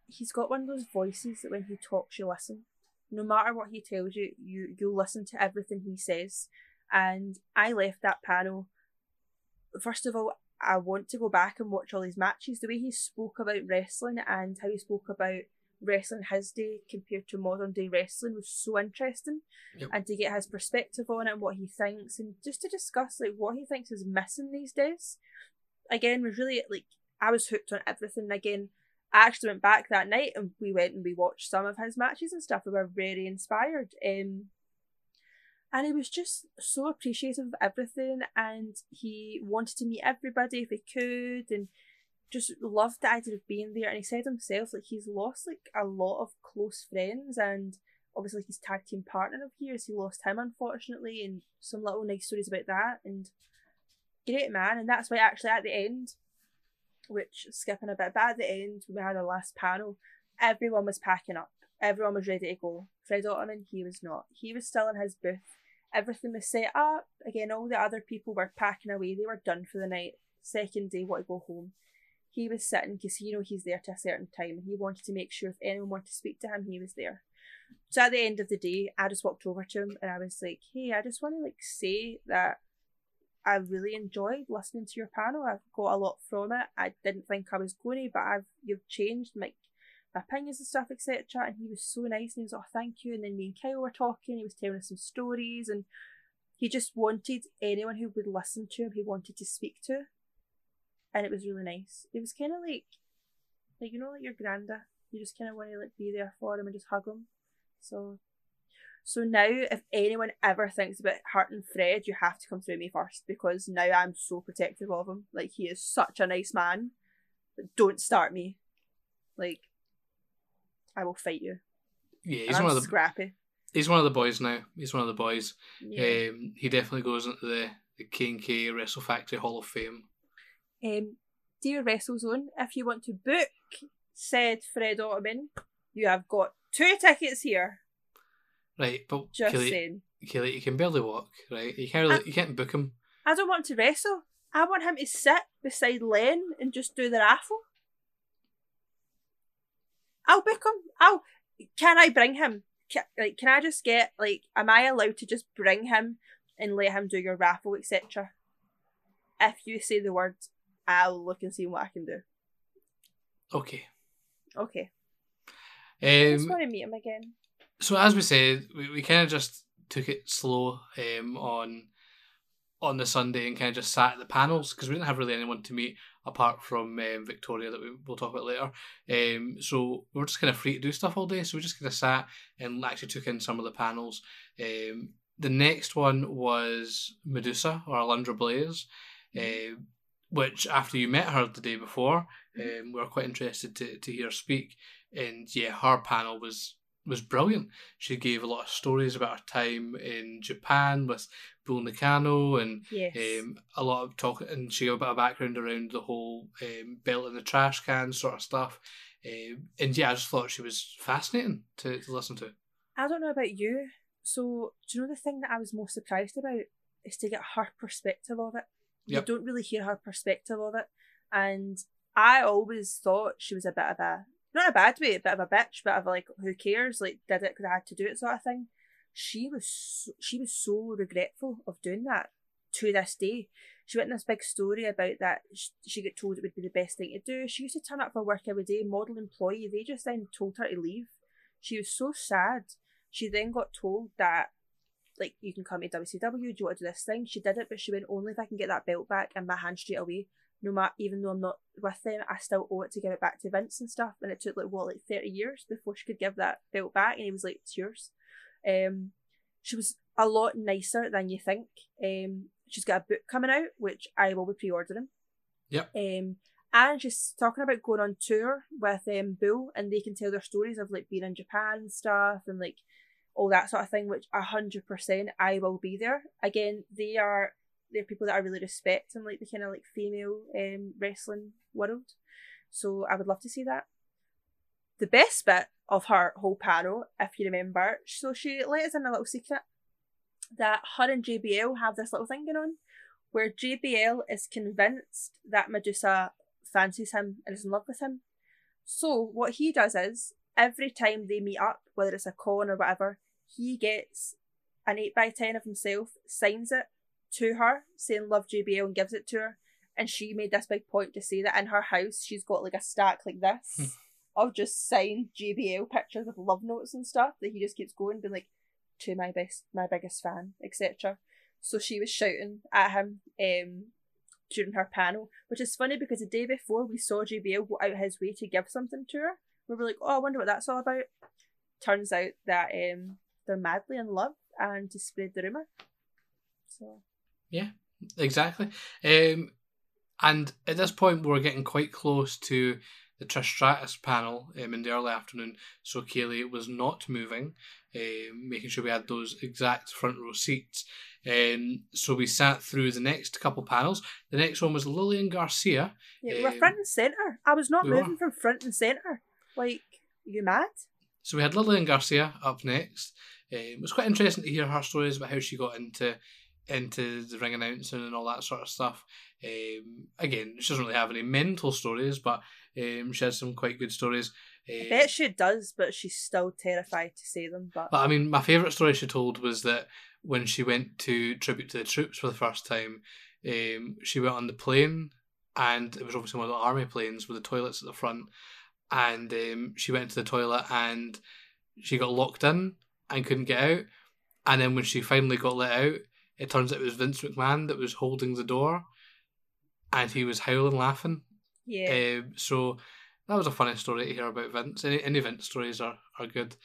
he's got one of those voices that when he talks you listen. No matter what he tells you, you you listen to everything he says. And I left that panel. First of all, I want to go back and watch all these matches. The way he spoke about wrestling and how he spoke about wrestling his day compared to modern day wrestling was so interesting. Yep. and to get his perspective on it and what he thinks and just to discuss like what he thinks is missing these days. Again was really like i was hooked on everything. Again i actually went back that night and we went and we watched some of his matches and stuff. We were very inspired. Um and he was just so appreciative of everything and he wanted to meet everybody if he could and just loved the idea of being there. And he said himself like he's lost like a lot of close friends and obviously his tag team partner of years, he lost him unfortunately, and some little nice stories about that. And great man, and that's why actually at the end, which skipping a bit, but at the end when we had our last panel, everyone was packing up. Everyone was ready to go. Fred Ottman, he was not. He was still in his booth. Everything was set up. Again, all the other people were packing away. They were done for the night. Second day, want to go home he was sitting because you know he's there to a certain time and he wanted to make sure if anyone wanted to speak to him he was there. So at the end of the day i just walked over to him and i was like hey i just want to like say that i really enjoyed listening to your panel. I've got a lot from it. I didn't think i was going to but i've you've changed my, opinions and stuff etc and he was so nice and he was like oh, thank you. And then me and kyle were talking he was telling us some stories and he just wanted anyone who would listen to him he wanted to speak to and it was really nice. It was kind of like, like you know, like your granda. You just kind of want to like be there for him and just hug him. So, so now if anyone ever thinks about hurting Fred, you have to come through me first because now I'm so protective of him. Like he is such a nice man. But Don't start me. Like, I will fight you. Yeah, he's one of the scrappy. He's one of the boys now. He's one of the boys. Yeah. Um, he definitely goes into the the K and K Wrestle Factory Hall of Fame. Um, dear WrestleZone, if you want to book said Fred Ottman, you have got two tickets here. Right, but just Kelly, saying. Kelly, you can barely walk, right? You can't really, I, you can't book him. I don't want to wrestle. I want him to sit beside Len and just do the raffle. I'll book him. I'll. Can I bring him? Can, like, can I just get like? Am I allowed to just bring him and let him do your raffle, etc.? If you say the words I'll look and see what I can do. Okay. Okay. I just Um, want to meet him again. so as we said, we, we kind of just took it slow um, on on the Sunday and kind of just sat at the panels because we didn't have really anyone to meet apart from um, Victoria that we, we'll talk about later. Um, so we were just kind of free to do stuff all day. So we just kind of sat and actually took in some of the panels. Um, the next one was Medusa or Alundra Blaze, uh, which after you met her the day before, um, we were quite interested to, to hear her speak. And yeah, her panel was was brilliant. She gave a lot of stories about her time in Japan with Bull Nakano and Yes. um, a lot of talk, and she gave a bit of background around the whole um, belt in the trash can sort of stuff. Um, and yeah, I just thought she was fascinating to, to listen to. I don't know about you. So, do you know the thing that I was most surprised about is to get her perspective of it. Yep. You don't really hear her perspective of it, and I always thought she was a bit of a not a bad way, a bit of a bitch, bit of like who cares, like did it because I had to do it sort of thing. She was so, she was so regretful of doing that to this day. She went in this big story about that she got told it would be the best thing to do. She used to turn up for work every day, model employee. They just then told her to leave. She was so sad. She then got told that, like, you can come to WCW, do you want to do this thing? She did it, but she went, only if I can get that belt back and my hand straight away. No matter, even though I'm not with them, I still owe it to give it back to Vince and stuff. And it took, like, what, like 30 years before she could give that belt back. And he was like, it's yours. Um, she was a lot nicer than you think. Um, she's got a book coming out, which I will be pre-ordering. Yep. Um, and she's talking about going on tour with um Bull, and they can tell their stories of like being in Japan and stuff, and like all that sort of thing. Which hundred percent, I will be there. Again, they are they're people that I really respect in like the kind of like female um wrestling world. So I would love to see that. The best bit of her whole panel, if you remember, so she let us in a little secret that her and JBL have this little thing going on where JBL is convinced that Medusa fancies him and is in love with him. So what he does is every time they meet up, whether it's a con or whatever, he gets an eight by ten of himself, signs it to her, saying love JBL and gives it to her. And she made this big point to say that in her house she's got like a stack like this of just signed JBL pictures with love notes and stuff that he just keeps going, being like, to my best my biggest fan, etc. So she was shouting at him um during her panel, which is funny because the day before we saw JBL go out his way to give something to her. We were like, Oh, I wonder what that's all about. Turns out that um they're madly in love and to spread the rumour. So yeah, Exactly. Um, and at this point, we're getting quite close to the Trish Stratus panel um, in the early afternoon. So Kaylee was not moving, um, making sure we had those exact front row seats. Um, so we sat through the next couple panels. The next one was Lillian Garcia. yeah, we were Um, front and centre. I was not we moving were. from front and centre. Like, you mad? So we had Lillian Garcia up next. Um, it was quite interesting to hear her stories about how she got into into the ring announcing and all that sort of stuff. Um, again, she doesn't really have any mental stories, but um, she has some quite good stories. I Uh, bet she does, but she's still terrified to say them. But but I mean, my favourite story she told was that when she went to tribute to the troops for the first time, um, she went on the plane, and it was obviously one of the army planes with the toilets at the front, and um, she went to the toilet and she got locked in and couldn't get out, and then when she finally got let out, it turns out it was Vince McMahon that was holding the door, and he was howling laughing. yeah, Um, so that was a funny story to hear about Vince. Any, any Vince stories are, are good.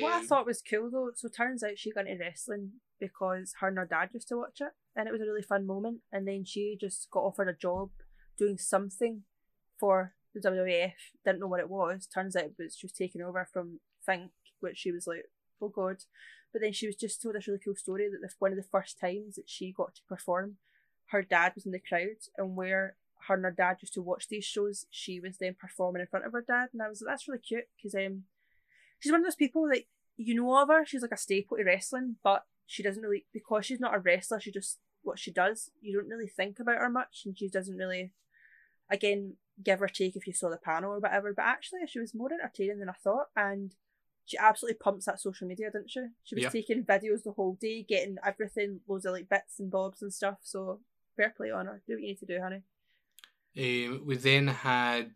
What I Um, thought was cool though, so turns out she got into wrestling because her and her dad used to watch it, and it was a really fun moment. And then she just got offered a job doing something for the WWF. Didn't know what it was. Turns out it was she was taking over from Fink, which she was like, oh god. But then she was just told this really cool story that the, one of the first times that she got to perform, her dad was in the crowd, and where her and her dad used to watch these shows, she was then performing in front of her dad, and I was like, that's really cute because um she's one of those people that you know of her. She's like a staple to wrestling, but she doesn't really because she's not a wrestler. She just what she does. You don't really think about her much, and she doesn't really, again, give or take if you saw the panel or whatever. But actually, she was more entertaining than I thought, and she absolutely pumps that social media, didn't she? She was Yep. taking videos the whole day, getting everything, loads of like bits and bobs and stuff. So fair play on her. Do what you need to do, honey. Um, we then had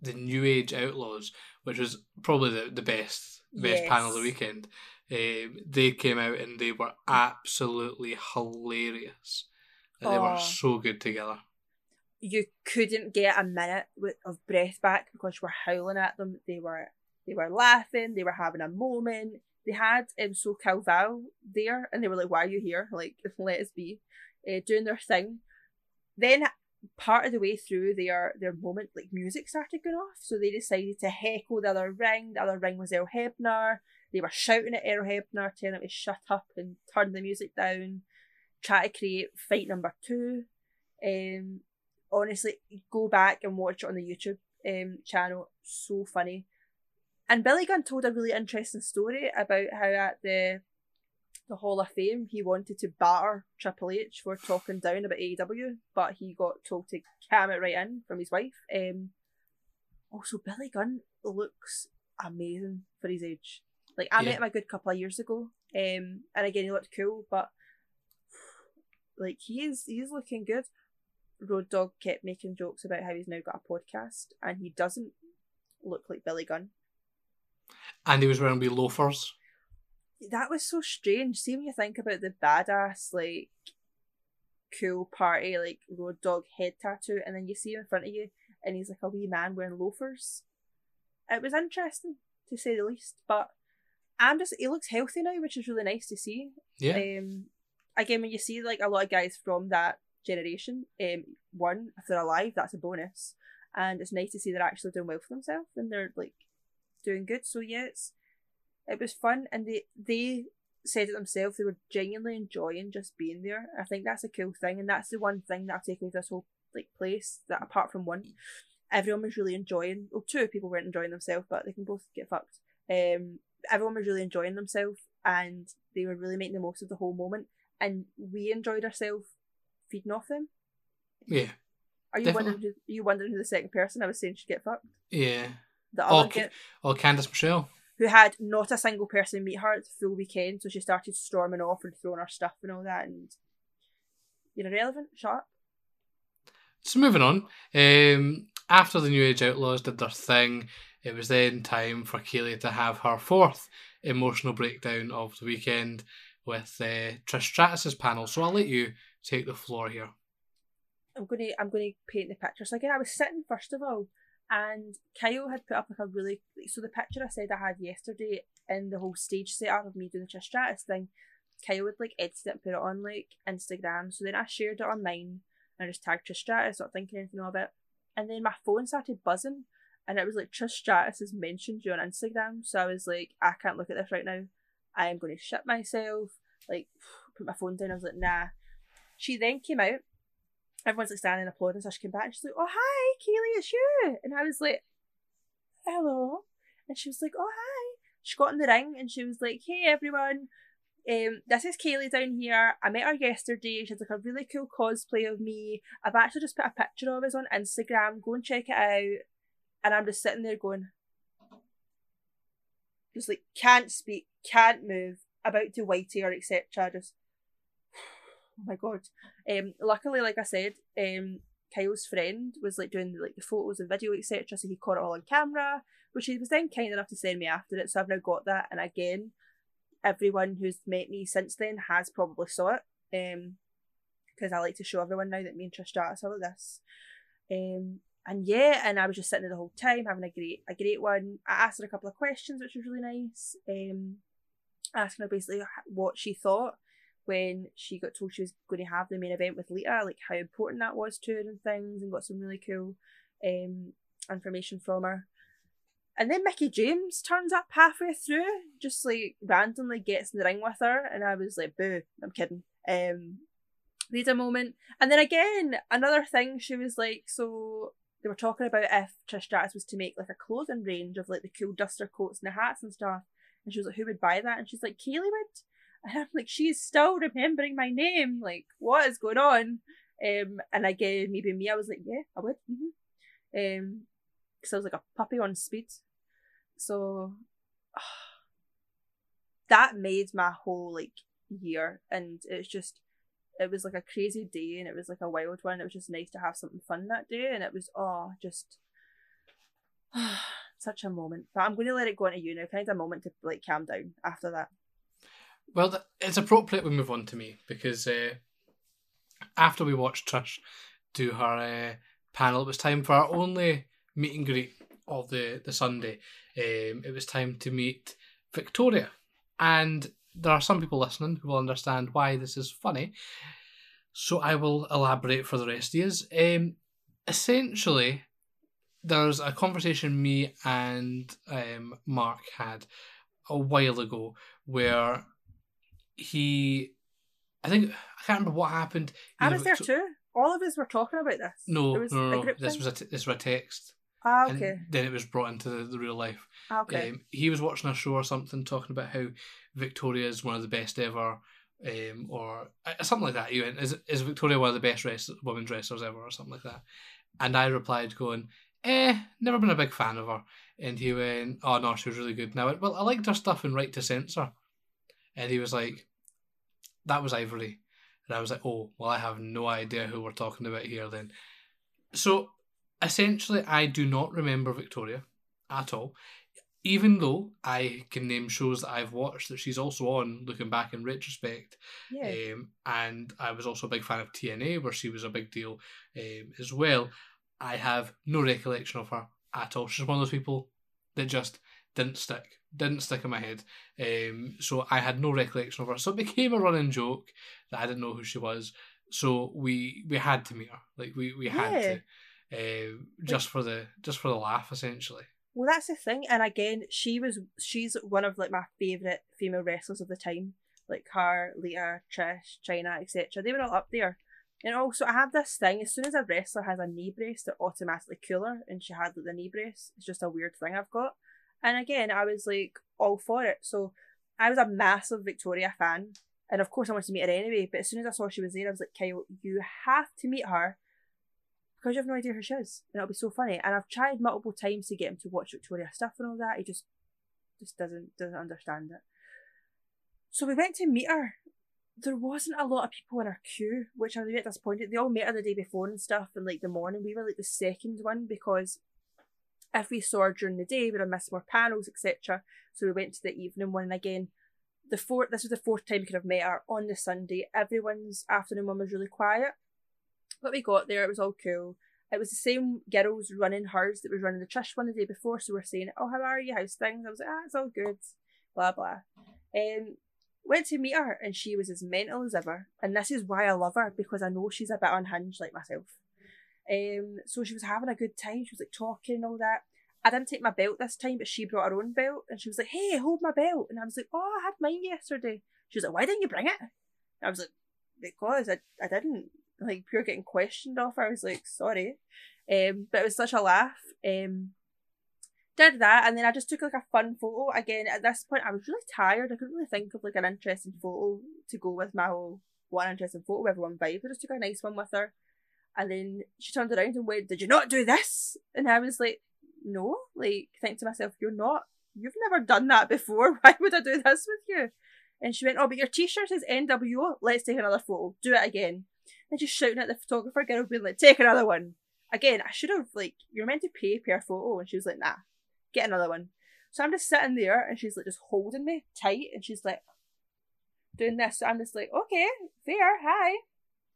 the New Age Outlaws, which was probably the, the best best panel of the weekend. Um, they came out and they were absolutely hilarious. And they were so good together. you couldn't get a minute of breath back because you were howling at them. They were they were laughing. They were having a moment. They had um, So Val there, and they were like, "Why are you here? Like, let us be," uh, doing their thing. Then part of the way through their their moment, like music started going off, so they decided to heckle the other ring. The other ring was Earl Hebner. They were shouting at Earl Hebner, telling him to shut up and turn the music down. Try to create fight number two. Um, honestly, go back and watch it on the YouTube um channel. So funny. And Billy Gunn told a really interesting story about how at the the Hall of Fame he wanted to batter Triple H for talking down about AEW, but he got told to cam it right in from his wife. Um, also, Billy Gunn looks amazing for his age. Like I Yeah. met him a good couple of years ago, um, and again he looked cool, but like he is he's looking good. Road Dogg kept making jokes about how he's now got a podcast, and he doesn't look like Billy Gunn. And he was wearing wee loafers. That was so strange. See when you think about the badass like cool party like Road Dogg head tattoo, and then you see him in front of you, and he's like a wee man wearing loafers. It was interesting to say the least, but I'm just he looks healthy now, which is really nice to see. Yeah. Um, again, when you see like a lot of guys from that generation, um, one if they're alive, that's a bonus, and it's nice to see they're actually doing well for themselves and they're like doing good. So yeah, it's it was fun, and they they said it themselves. They were genuinely enjoying just being there. I think that's a cool thing, and that's the one thing that I've taken with this whole like place. That apart from one, everyone was really enjoying. Well, two people weren't enjoying themselves, but they can both get fucked. Um, everyone was really enjoying themselves, and they were really making the most of the whole moment. And we enjoyed ourselves feeding off them. Yeah. Are you Definitely. wondering? Who, are you wondering who the second person I was saying should get fucked? Yeah. The Oh, other kid Oh, Candice Michelle. who had not a single person meet her the full weekend, so she started storming off and throwing her stuff and all that. And you're irrelevant. Shut up. So moving on. Um, after the New Age Outlaws did their thing, it was then time for Kaylee to have her fourth emotional breakdown of the weekend with uh, Trish Stratus's panel. So I'll let you take the floor here. I'm gonna I'm gonna paint the picture. So again, I was sitting first of all, and Kyle had put up like a really so the picture I said I had yesterday in the whole stage setup of me doing the Trish Stratus thing. Kyle would like edit it and put it on like Instagram. So then I shared it on mine and I just tagged Trish Stratus, not thinking anything of it. And then my phone started buzzing, and it was like Trish Stratus has mentioned you on Instagram. So I was like, I can't look at this right now. I am going to shit myself. Like, put my phone down. I was like, nah. She then came out everyone's like standing and applauding. So she came back and she's like, "Oh hi, Keely, it's you." And I was like, "Hello," and she was like, "Oh hi." She got in the ring and she was like, "Hey everyone, um, this is Kaylee down here. I met her yesterday. She's like a really cool cosplay of me. I've actually just put a picture of us on Instagram. Go and check it out." And I'm just sitting there going, just like can't speak, can't move, about to white hair, etc. Just oh my god. Um, luckily, like I said, um, Kyle's friend was like doing like the photos and video, etc. So he caught it all on camera, which he was then kind enough to send me after it. So I've now got that, and again, everyone who's met me since then has probably saw it. Um, because I like to show everyone now that me and Trish Stratus are like this. Um, and yeah, and I was just sitting there the whole time having a great a great one. I asked her a couple of questions, which was really nice. Um, asking her basically what she thought when she got told she was going to have the main event with Lita, like how important that was to her and things, and got some really cool um information from her. And then Mickie James turns up halfway through, just like randomly gets in the ring with her, and I was like, "Boo!" I'm kidding. Um, need a moment, and then again another thing. She was like, "So they were talking about if Trish Stratus was to make like a clothing range of like the cool duster coats and the hats and stuff." And she was like, "Who would buy that?" And she's like, "Kaylee would." And I'm like, she's still remembering my name. Like, what is going on? Um, and again, maybe me, I was like, yeah, I would. Mm-hmm. Um, because I was like a puppy on speed. So that made my whole like year, and it's just, it was like a crazy day, and it was like a wild one. It was just nice to have something fun that day, and it was oh, just Such a moment. But I'm going to let it go into you now. I have a moment to like calm down after that? Well, it's appropriate we move on to me because uh, after we watched Trish do her uh, panel, it was time for our only meet and greet of the, the Sunday. Um, it was time to meet Victoria. And there are some people listening who will understand why this is funny. So I will elaborate for the rest of you. Um, essentially, there's a conversation me and um, Mark had a while ago where he, I think I can't remember what happened. I was there too. All of us were talking about this. No, no, no, no. This was a t- this was a text. Ah, okay. And then it was brought into the, the real life. Ah, okay. Um, he was watching a show or something talking about how Victoria is one of the best ever, um, or uh, something like that. He went, "Is is Victoria one of the best rest- women's wrestlers ever?" or something like that. And I replied, going, "Eh, never been a big fan of her." And he went, "Oh no, she was really good." And I went, "Well, I liked her stuff in Right to Censor." And he was like, "That was Ivory." And I was like, "Oh, well, I have no idea who we're talking about here then." So essentially, I do not remember Victoria at all. Even though I can name shows that I've watched that she's also on, looking back in retrospect, Yeah. um, and I was also a big fan of TNA, where she was a big deal um, as well. I have no recollection of her at all. She's one of those people that just didn't stick, didn't stick in my head. Um, so I had no recollection of her. So it became a running joke that I didn't know who she was. So we we had to meet her, like we we had Yeah. to, uh, just for the just for the laugh, essentially. Well, that's the thing, and again, she was she's one of like my favorite female wrestlers of the time, like her, Lita, Trish, Chyna, etc. They were all up there. And also, I have this thing: as soon as a wrestler has a knee brace, they're automatically cooler, and she had like, the knee brace. It's just a weird thing I've got. And again, I was like all for it. So I was a massive Victoria fan, and of course, I wanted to meet her anyway. But as soon as I saw she was there, I was like, Kyle, you have to meet her because you have no idea who she is, and it'll be so funny. And I've tried multiple times to get him to watch Victoria stuff and all that. He just just doesn't doesn't understand it. So we went to meet her. There wasn't a lot of people in our queue, which I was a bit disappointed. They all met her the day before and stuff, and like the morning. We were like the second one because if we saw her during the day, we'd have missed more panels, etc. So we went to the evening one, and again, the fourth. This was the fourth time we could have met her on the Sunday. Everyone's afternoon one was really quiet. But we got there, it was all cool. It was the same girls running hers that was running the Trish one the day before, so we're saying, Oh, how are you? How's things? I was like, Ah, it's all good. Blah blah. Um went to meet her and she was as mental as ever. And this is why I love her, because I know she's a bit unhinged like myself. Um so she was having a good time, she was like talking and all that. I didn't take my belt this time, but she brought her own belt and she was like, Hey, hold my belt and I was like, Oh, I had mine yesterday. She was like, Why didn't you bring it? And I was like, Because I, I didn't like pure getting questioned off. I was like, sorry. Um, but it was such a laugh. Um, did that, and then I just took like a fun photo. Again, at this point, I was really tired. I couldn't really think of like an interesting photo to go with my whole one interesting photo everyone vibe. I just took a nice one with her, and then she turned around and went, "Did you not do this?" And I was like, "No." Like, think to myself, "You're not. You've never done that before. Why would I do this with you?" And she went, "Oh, but your T-shirt says NWO. Let's take another photo. Do it again." and just shouting at the photographer girl being like, take another one. Again, I should have like you're meant to pay per photo and she was like, nah, get another one. So I'm just sitting there and she's like just holding me tight and she's like doing this. So I'm just like, okay, fair, hi.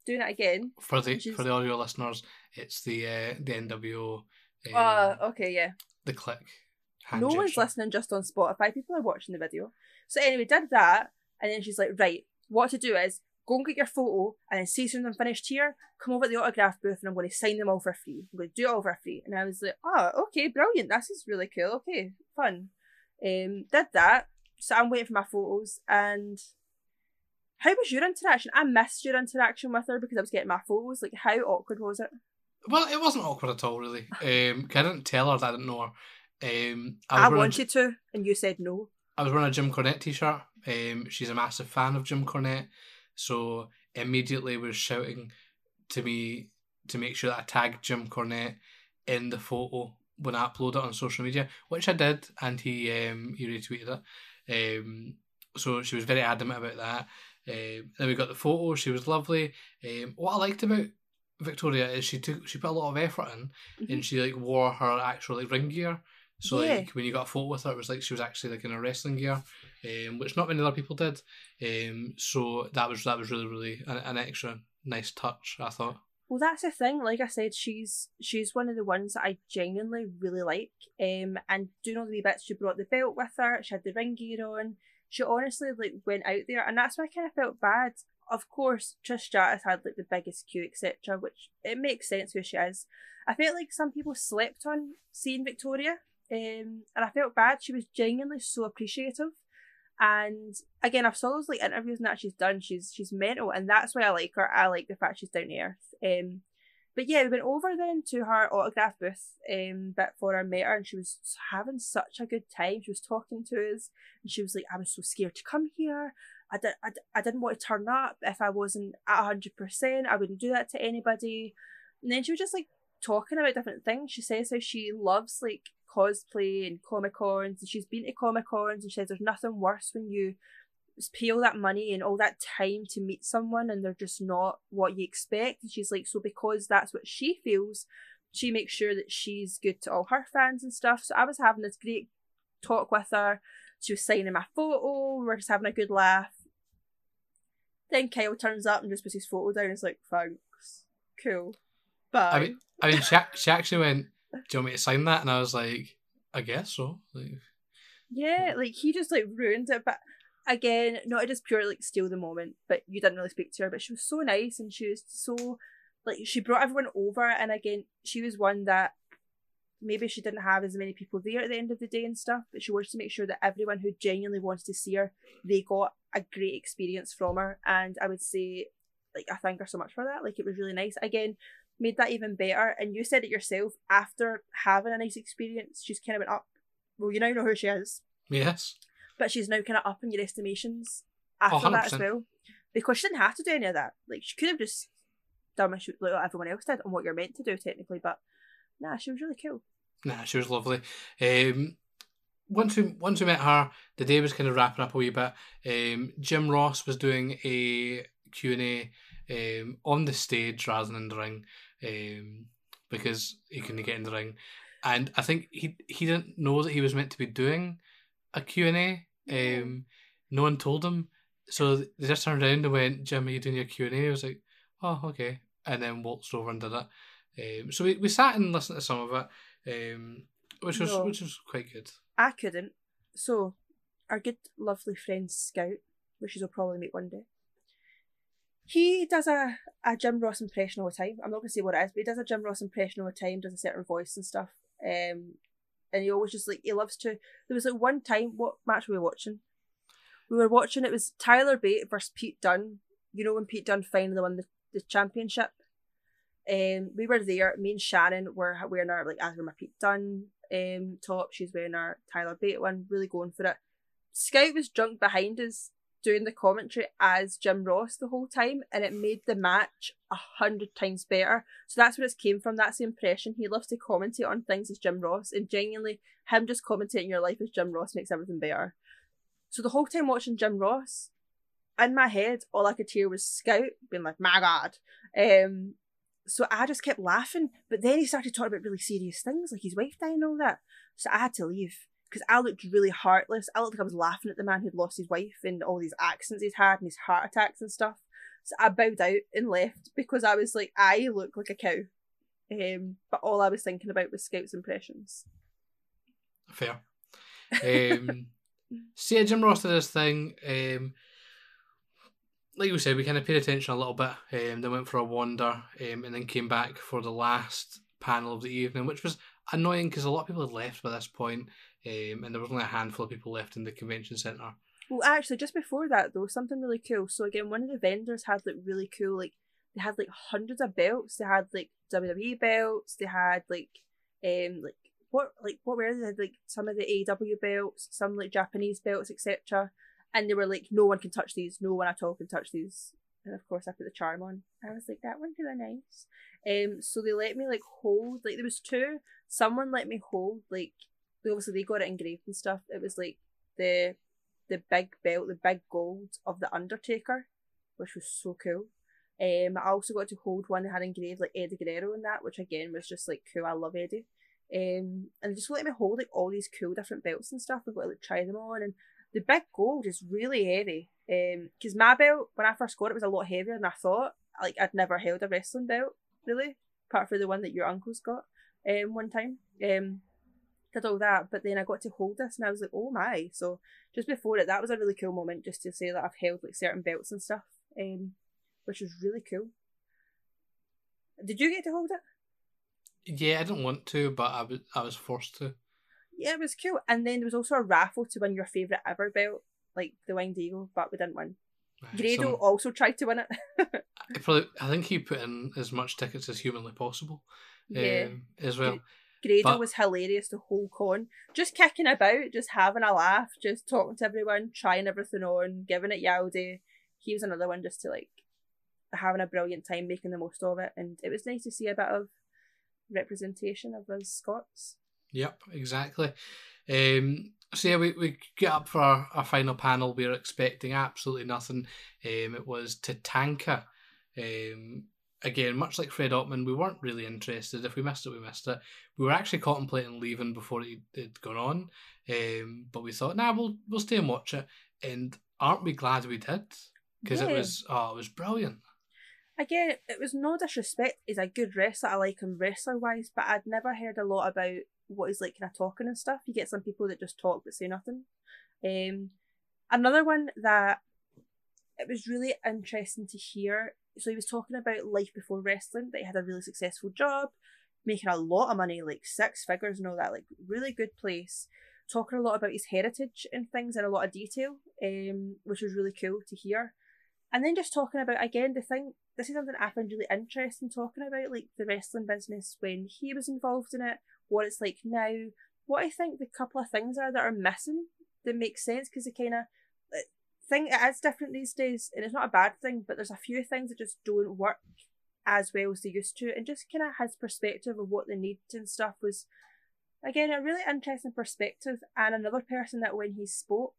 Doing it again. For the She's- for the audio listeners, it's the uh, the NWO. Um, Uh okay, yeah. the Kliq. no one's listening just on Spotify. People are watching the video. So anyway, did that, and then she's like, right, what to do is go and get your photo, and then see soon I'm finished here, come over to the autograph booth, and I'm going to sign them all for free. I'm going to do it all for free. And I was like, oh, okay, brilliant. This is really cool. Okay, fun. Um, did that. So I'm waiting for my photos, and how was your interaction? I missed your interaction with her because I was getting my photos. Like, how awkward was it? Well, it wasn't awkward at all, really. Um, I didn't tell her that I didn't know her. Um, I I, wanted to, and you said no. I was wearing a Jim Cornette t-shirt. Um, she's a massive fan of Jim Cornette, so immediately was shouting to me to make sure that I tagged Jim Cornette in the photo when I upload it on social media, which I did, and he um, he retweeted it. Um, so she was very adamant about that. Um, then we got the photo. She was lovely. Um, what I liked about Victoria is she took she put a lot of effort in, Mhm. and she like wore her actual like ring gear. So Yeah. like when you got a photo with her, it was like she was actually like in a wrestling gear, um, which not many other people did. Um, so that was that was really really an, an extra nice touch. I thought. Well, that's the thing. Like I said, she's she's one of the ones that I genuinely really like. Um, and doing all the wee bits, she brought the belt with her. She had the ring gear on. She honestly like went out there, and that's why I kind of felt bad. Of course, Trish Stratus had like the biggest queue, etc., which it makes sense who she is. I felt like some people slept on seeing Victoria, um, and I felt bad. She was genuinely so appreciative. And again, I've saw those like interviews and that she's done. She's she's mental, and that's why I like her. I like the fact she's down to earth. Um, but yeah, we went over then to her autograph booth um bit for her met her, and she was having such a good time. She was talking to us, and she was like, "I was so scared to come here. I did, I, I didn't want to turn up if I wasn't at hundred percent. I wouldn't do that to anybody." And then she was just like talking about different things. She says how she loves like cosplay and comic cons, and she's been to comic cons, and she says there's nothing worse when you pay all that money and all that time to meet someone and they're just not what you expect. And she's like, so because that's what she feels, she makes sure that she's good to all her fans and stuff. So I was having this great talk with her. She was signing my photo. We are just having a good laugh. Then Kyle turns up and just puts his photo down. It's like, thanks, cool, bye. I mean, I mean, she, she actually went, "Do you want me to sign that?" And I was like, "I guess so." Like, Yeah, like he just like ruined it. But again, not to just purely like steal the moment, but you didn't really speak to her. But she was so nice and she was so like she brought everyone over. And again, she was one that maybe she didn't have as many people there at the end of the day and stuff, but she wanted to make sure that everyone who genuinely wanted to see her, they got a great experience from her. And I would say, like, I thank her so much for that. Like, it was really nice. Again, made that even better. And you said it yourself, after having a nice experience, she's kind of went up. Well, you now know who she is yes, but she's now kind of up in your estimations after Oh, that as well. Because she didn't have to do any of that. Like she could have just done what, like everyone else did and what you're meant to do technically. But nah, she was really cool. nah, she was lovely. Um, once we once we met her, the day was kind of wrapping up a wee bit. Um, Jim Ross was doing a Q and A um, on the stage rather than in the ring, um, because he couldn't get in the ring, and I think he he didn't know that he was meant to be doing a Q and A. Um, no one told him, so they just turned around and went, "Jim, are you doing your Q and A?" I was like, "Oh, okay," and then waltzed over and did it. Um, so we, we sat and listened to some of it, um, which was No. which was quite good. I couldn't. So our good lovely friend Scout, which you'll probably meet one day. He does a, a Jim Ross impression all the time. I'm not gonna say what it is, but he does a Jim Ross impression all the time, does a certain voice and stuff. Um and he always just like he loves to there was like one time what match were we watching? We were watching it was Tyler Bate versus Pete Dunne. You know when Pete Dunne finally won the, the championship? Um we were there, me and Shannon were wearing our like as my Pete Dunne um top, she's wearing our Tyler Bate one, really going for it. Scout was drunk behind us doing the commentary as Jim Ross the whole time, and it made the match a hundred times better. So that's where it came from. That's the impression. He loves to commentate on things as Jim Ross, and genuinely, him just commentating your life as Jim Ross makes everything better. So the whole time watching Jim Ross, in my head, all I could hear was Scout being like, "My God." Um, so I just kept laughing, but then he started talking about really serious things, like his wife dying and all that. So I had to leave because I looked really heartless. I looked like I was laughing at the man who'd lost his wife and all these accidents he's had and his heart attacks and stuff. So I bowed out and left because I was like, I look like a cow. Um, but all I was thinking about was Scout's impressions. Fair. Um, so yeah, Jim Ross did his thing. Um, like we said, we kind of paid attention a little bit. Um, then went for a wander, um, and then came back for the last panel of the evening, which was annoying because a lot of people had left by this point, um, and there was only a handful of people left in the convention centre. Well, actually, just before that though, something really cool. So again, one of the vendors had like really cool, like they had like hundreds of belts. They had like WWE belts. They had like, um, like what like what were they? They like some of the AW belts, some like Japanese belts, etc. And they were like, no one can touch these. No one at all can touch these. And of course, I put the charm on. I was like, that one's really nice. Um, so they let me like hold like there was two. Someone let me hold like obviously they got it engraved and stuff. It was like the the big belt, the big gold of the Undertaker, which was so cool. Um, I also got to hold one that had engraved like Eddie Guerrero in that, which again was just like cool. I love Eddie. Um, and just let me hold like all these cool different belts and stuff. I've got to like try them on, and the big gold is really heavy. Um, because my belt when I first got it was a lot heavier than I thought. Like I'd never held a wrestling belt really, apart from the one that your uncle's got. Um, one time. Um, did all that, but then I got to hold this and I was like, oh my. So just before it, that was a really cool moment just to say that I've held like certain belts and stuff, um, which was really cool. Did you get to hold it? Yeah, I didn't want to, but I was I was forced to. Yeah, it was cool. And then there was also a raffle to win your favourite ever belt, like the Winged Eagle, but we didn't win. Grado Some- also tried to win it. I probably, I think he put in as much tickets as humanly possible. yeah. Um, as well. Grado but- was hilarious the whole con. Just kicking about, just having a laugh, just talking to everyone, trying everything on, giving it yaldy. He was another one just to like having a brilliant time, making the most of it. And it was nice to see a bit of representation of us Scots. Yep, exactly. Um, so yeah, we, we get up for our, our final panel. We were expecting absolutely nothing. Um, it was Tatanka. Um, again, much like Fred Ottman, we weren't really interested. If we missed it, we missed it. We were actually contemplating leaving before it had gone on, um, but we thought, nah, we'll we'll stay and watch it. And aren't we glad we did? Because it was oh, it was brilliant. Again, it was no disrespect. He's a good wrestler. I like him wrestler wise, but I'd never heard a lot about what he's like kind of talking and stuff. You get some people that just talk but say nothing. Um, another one that it was really interesting to hear. So he was talking about life before wrestling. That he had a really successful job, making a lot of money, like six figures and all that. Like really good place. Talking a lot about his heritage and things in a lot of detail, um, which was really cool to hear. And then just talking about again the thing. This is something I found really interesting talking about, like the wrestling business when he was involved in it, what it's like now. What I think the couple of things are that are missing that make sense because the kind of thing it is different these days, and it's not a bad thing, but there's a few things that just don't work as well as they used to, and just kind of his perspective of what they need and stuff was again a really interesting perspective. And another person that when he spoke,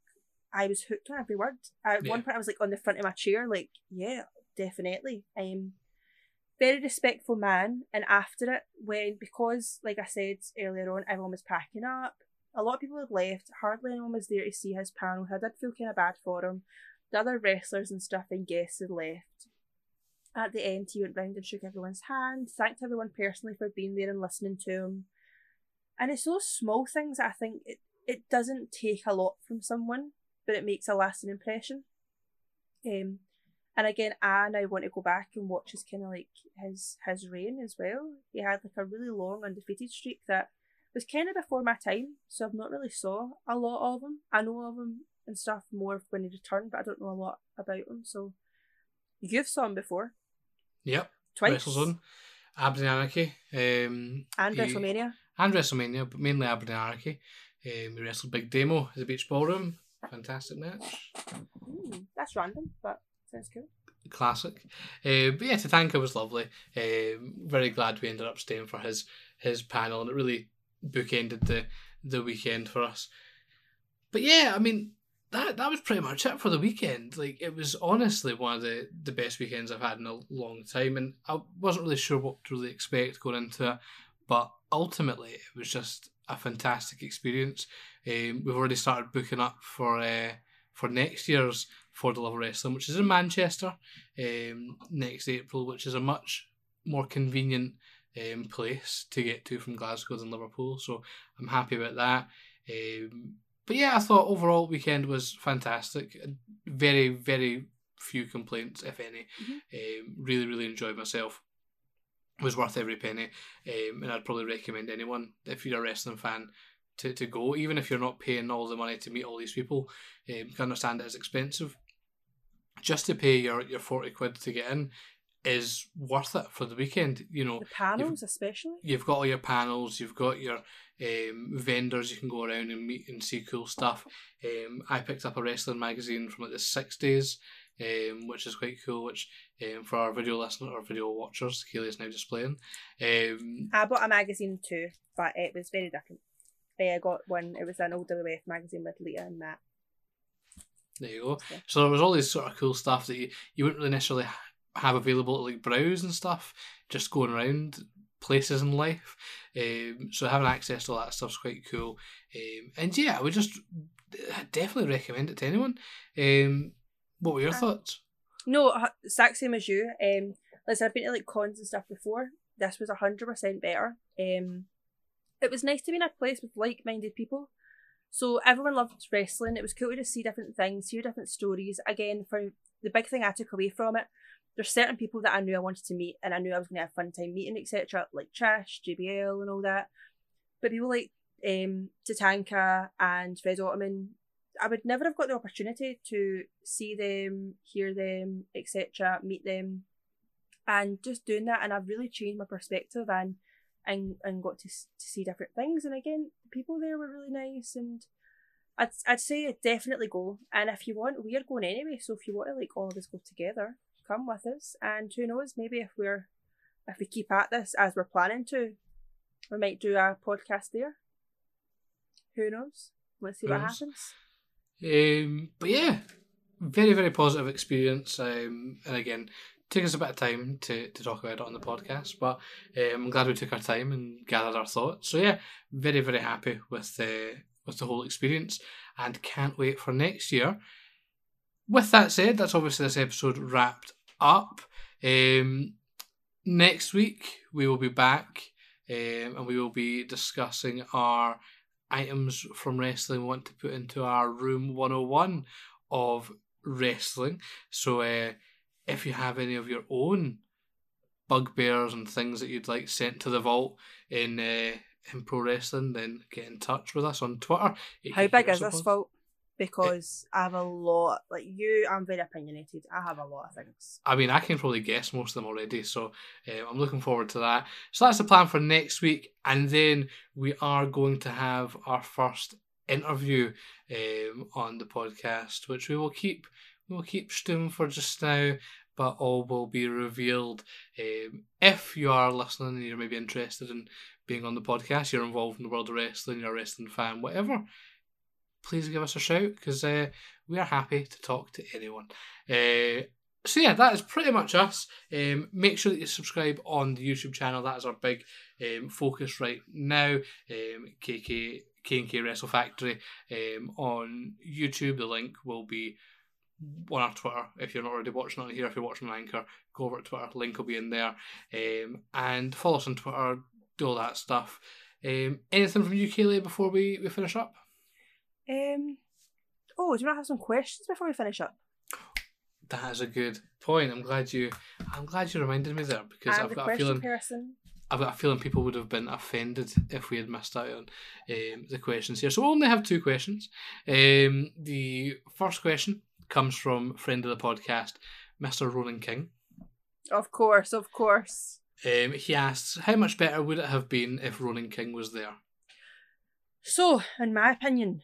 I was hooked on every word. At Yeah. one point, I was like on the front of my chair, like, yeah, definitely. Um, very respectful man. And after it, when because like I said earlier on, everyone was packing up. A lot of people had left. Hardly anyone was there to see his panel. I did feel kind of bad for him. The other wrestlers and stuff and guests had left. At the end, he went round and shook everyone's hand, thanked everyone personally for being there and listening to him. And it's those small things I think it, it doesn't take a lot from someone, but it makes a lasting impression. Um, and again, I now want to go back and watch his kind of like his his reign as well. He had like a really long undefeated streak that was kind of before my time, so I've not really saw a lot of him. I know of him and stuff more when he returned, but I don't know a lot about him. So you've saw him before Yep, twice, WrestleZone, Aberdeen Anarchy, um, and he- WrestleMania. and WrestleMania, but mainly Aberdeen Anarchy. Um, we wrestled Big Damo at the Beach Ballroom. Fantastic match. Mm, that's random, but sounds cool. Classic. Uh, but yeah, Tatanka was lovely. Um, very glad we ended up staying for his his panel, and it really bookended the the weekend for us. But yeah, I mean that that was pretty much it for the weekend. Like it was honestly one of the the best weekends I've had in a long time, and I wasn't really sure what to really expect going into it, but ultimately it was just a fantastic experience. Um, we've already started booking up for uh, for next year's For the Love of Wrestling, which is in Manchester um, next April, which is a much more convenient um, place to get to from Glasgow than Liverpool. So I'm happy about that. Um, but yeah, I thought overall weekend was fantastic. Very, very few complaints, if any. Um, really, really enjoyed myself. Was worth every penny, um, and I'd probably recommend anyone if you're a wrestling fan to, to go, even if you're not paying all the money to meet all these people. Um, you can understand it is expensive. Just to pay your, your forty quid to get in is worth it for the weekend. You know, The panels, especially. you've got all your panels, you've got your um, vendors you can go around and meet and see cool stuff. Um, I picked up a wrestling magazine from like the sixties, um, which is quite cool. Which um, for our video listener or video watchers, Kaylee is now displaying. Um, I bought a magazine too, but it was very different. I got one. It was an old WWF magazine with Lita and Matt. there you go. So there was all this sort of cool stuff that you, you wouldn't really necessarily have available to like browse and stuff, just going around places in life. Um, so having access to all that stuff's quite cool. Um, and yeah, I would just definitely recommend it to anyone. Um, what were your Uh, thoughts? No, exact same as you. Um, listen, I've been to like cons and stuff before. This was hundred percent better. Um, it was nice to be in a place with like-minded people. So everyone loved wrestling. It was cool to just see different things, hear different stories. Again, for the big thing I took away from it, there's certain people that I knew I wanted to meet, and I knew I was going to have a fun time meeting, etc. Like Trish, JBL, and all that. But people like um, Tatanka and Fred Ottman, I would never have got the opportunity to see them, hear them, etc., meet them, and just doing that, and I've really changed my perspective and and and got to to see different things. And again, the people there were really nice, and I'd I'd say definitely go. And if you want, we're going anyway. So if you want to like all of us go together, come with us. And who knows, maybe if we're if we keep at this as we're planning to, we might do a podcast there. Who knows? Let's see Who what knows? happens. Um, but yeah, very very positive experience. Um, and again, took us a bit of time to, to talk about it on the podcast, but um, I'm glad we took our time and gathered our thoughts. So yeah, very very happy with the with the whole experience, and can't wait for next year. With that said, that's obviously this episode wrapped up. Um, next week we will be back, um, and we will be discussing our items from wrestling we want to put into our room 101 of wrestling. So uh, if you have any of your own bugbears and things that you'd like sent to the vault in uh, in pro wrestling, then get in touch with us on Twitter. How big is this fault? Because I have a lot. Like you, I'm very opinionated. I have a lot of things. I mean, I can probably guess most of them already, so um, I'm looking forward to that. So that's the plan for next week, and then we are going to have our first interview um, on the podcast, which we will keep we will keep stewing for just now, but all will be revealed. Um, if you are listening and you're maybe interested in being on the podcast, you're involved in the world of wrestling, you're a wrestling fan, whatever, please give us a shout because uh, we are happy to talk to anyone. Uh, so yeah, that is pretty much us. Um, make sure that you subscribe on the YouTube channel. That is our big um, focus right now. Um, KK K and K Wrestle Factory um, on YouTube. The link will be on our Twitter. If you're not already watching on here, if you're watching on Anchor, go over to Twitter. Link will be in there. Um, and follow us on Twitter. Do all that stuff. Um, anything from you, before we, we finish up? Um. Oh, do you want to have some questions before we finish up? That is a good point. I'm glad you. I'm glad you reminded me there because I've the got a feeling. person. I've got a feeling people would have been offended if we had missed out on um, the questions here. So we only have two questions. Um, the first question comes from friend of the podcast, Mr. Ronan King. Of course, of course. Um, he asks, "How much better would it have been if Ronan King was there?" So, in my opinion,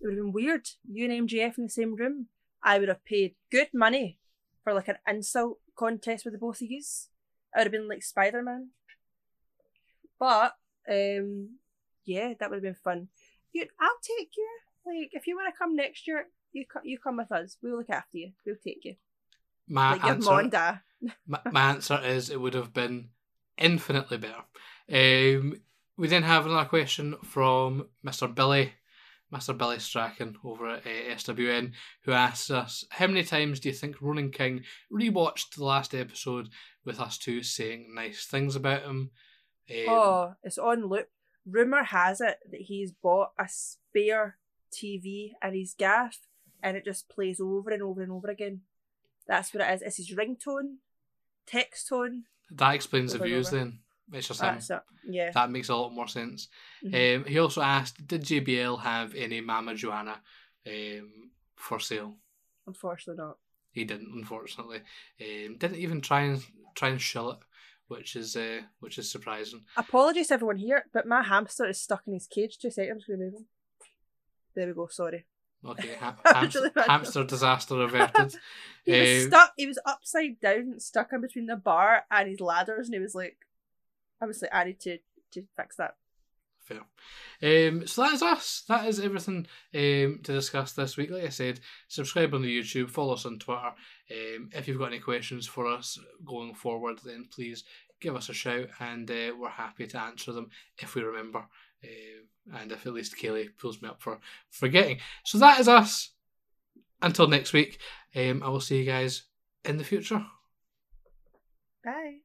it would have been weird. You and MJF in the same room. I would have paid good money for like an insult contest with the both of you. I would have been like Spider Man. But um, yeah, that would have been fun. You, I'll take you. Like, if you want to come next year, you co- you come with us. We'll look after you. We'll take you. My Like answer, my, my answer is it would have been infinitely better. Um, we then have another question from Mr. Billy, Mr. Billy Strachan over at uh, SWN, who asks us, How many times do you think Ronan King rewatched the last episode with us two saying nice things about him? Um, Oh, it's on loop. Rumor has it that he's bought a spare TV in his gaff, and it just plays over and over and over again. That's what it is. It's his ringtone, text tone. That explains the views then. It's just him. That's it. Yeah. That makes a lot more sense. Mhm. Um, he also asked, Did JBL have any Mamajuana um, for sale? Unfortunately, not. He didn't, unfortunately. Um, didn't even try and try and shill it, which is uh, which is surprising. Apologies to everyone here, but my hamster is stuck in his cage. Two seconds, I'm just to move him. There we go. Sorry. Okay, ha- hamster, hamster disaster averted. He was Um, stuck. He was upside down, stuck in between the bar and his ladders, and he was like, "I was like, I need to to fix that." fair. Um, so that is us. That is everything um, to discuss this week. Like I said, subscribe on the YouTube, follow us on Twitter. Um, if you've got any questions for us going forward, then please give us a shout, and uh, we're happy to answer them if we remember. Uh, and if at least Kaylee pulls me up for forgetting. So that is us. Until next week, um, I will see you guys in the future. Bye.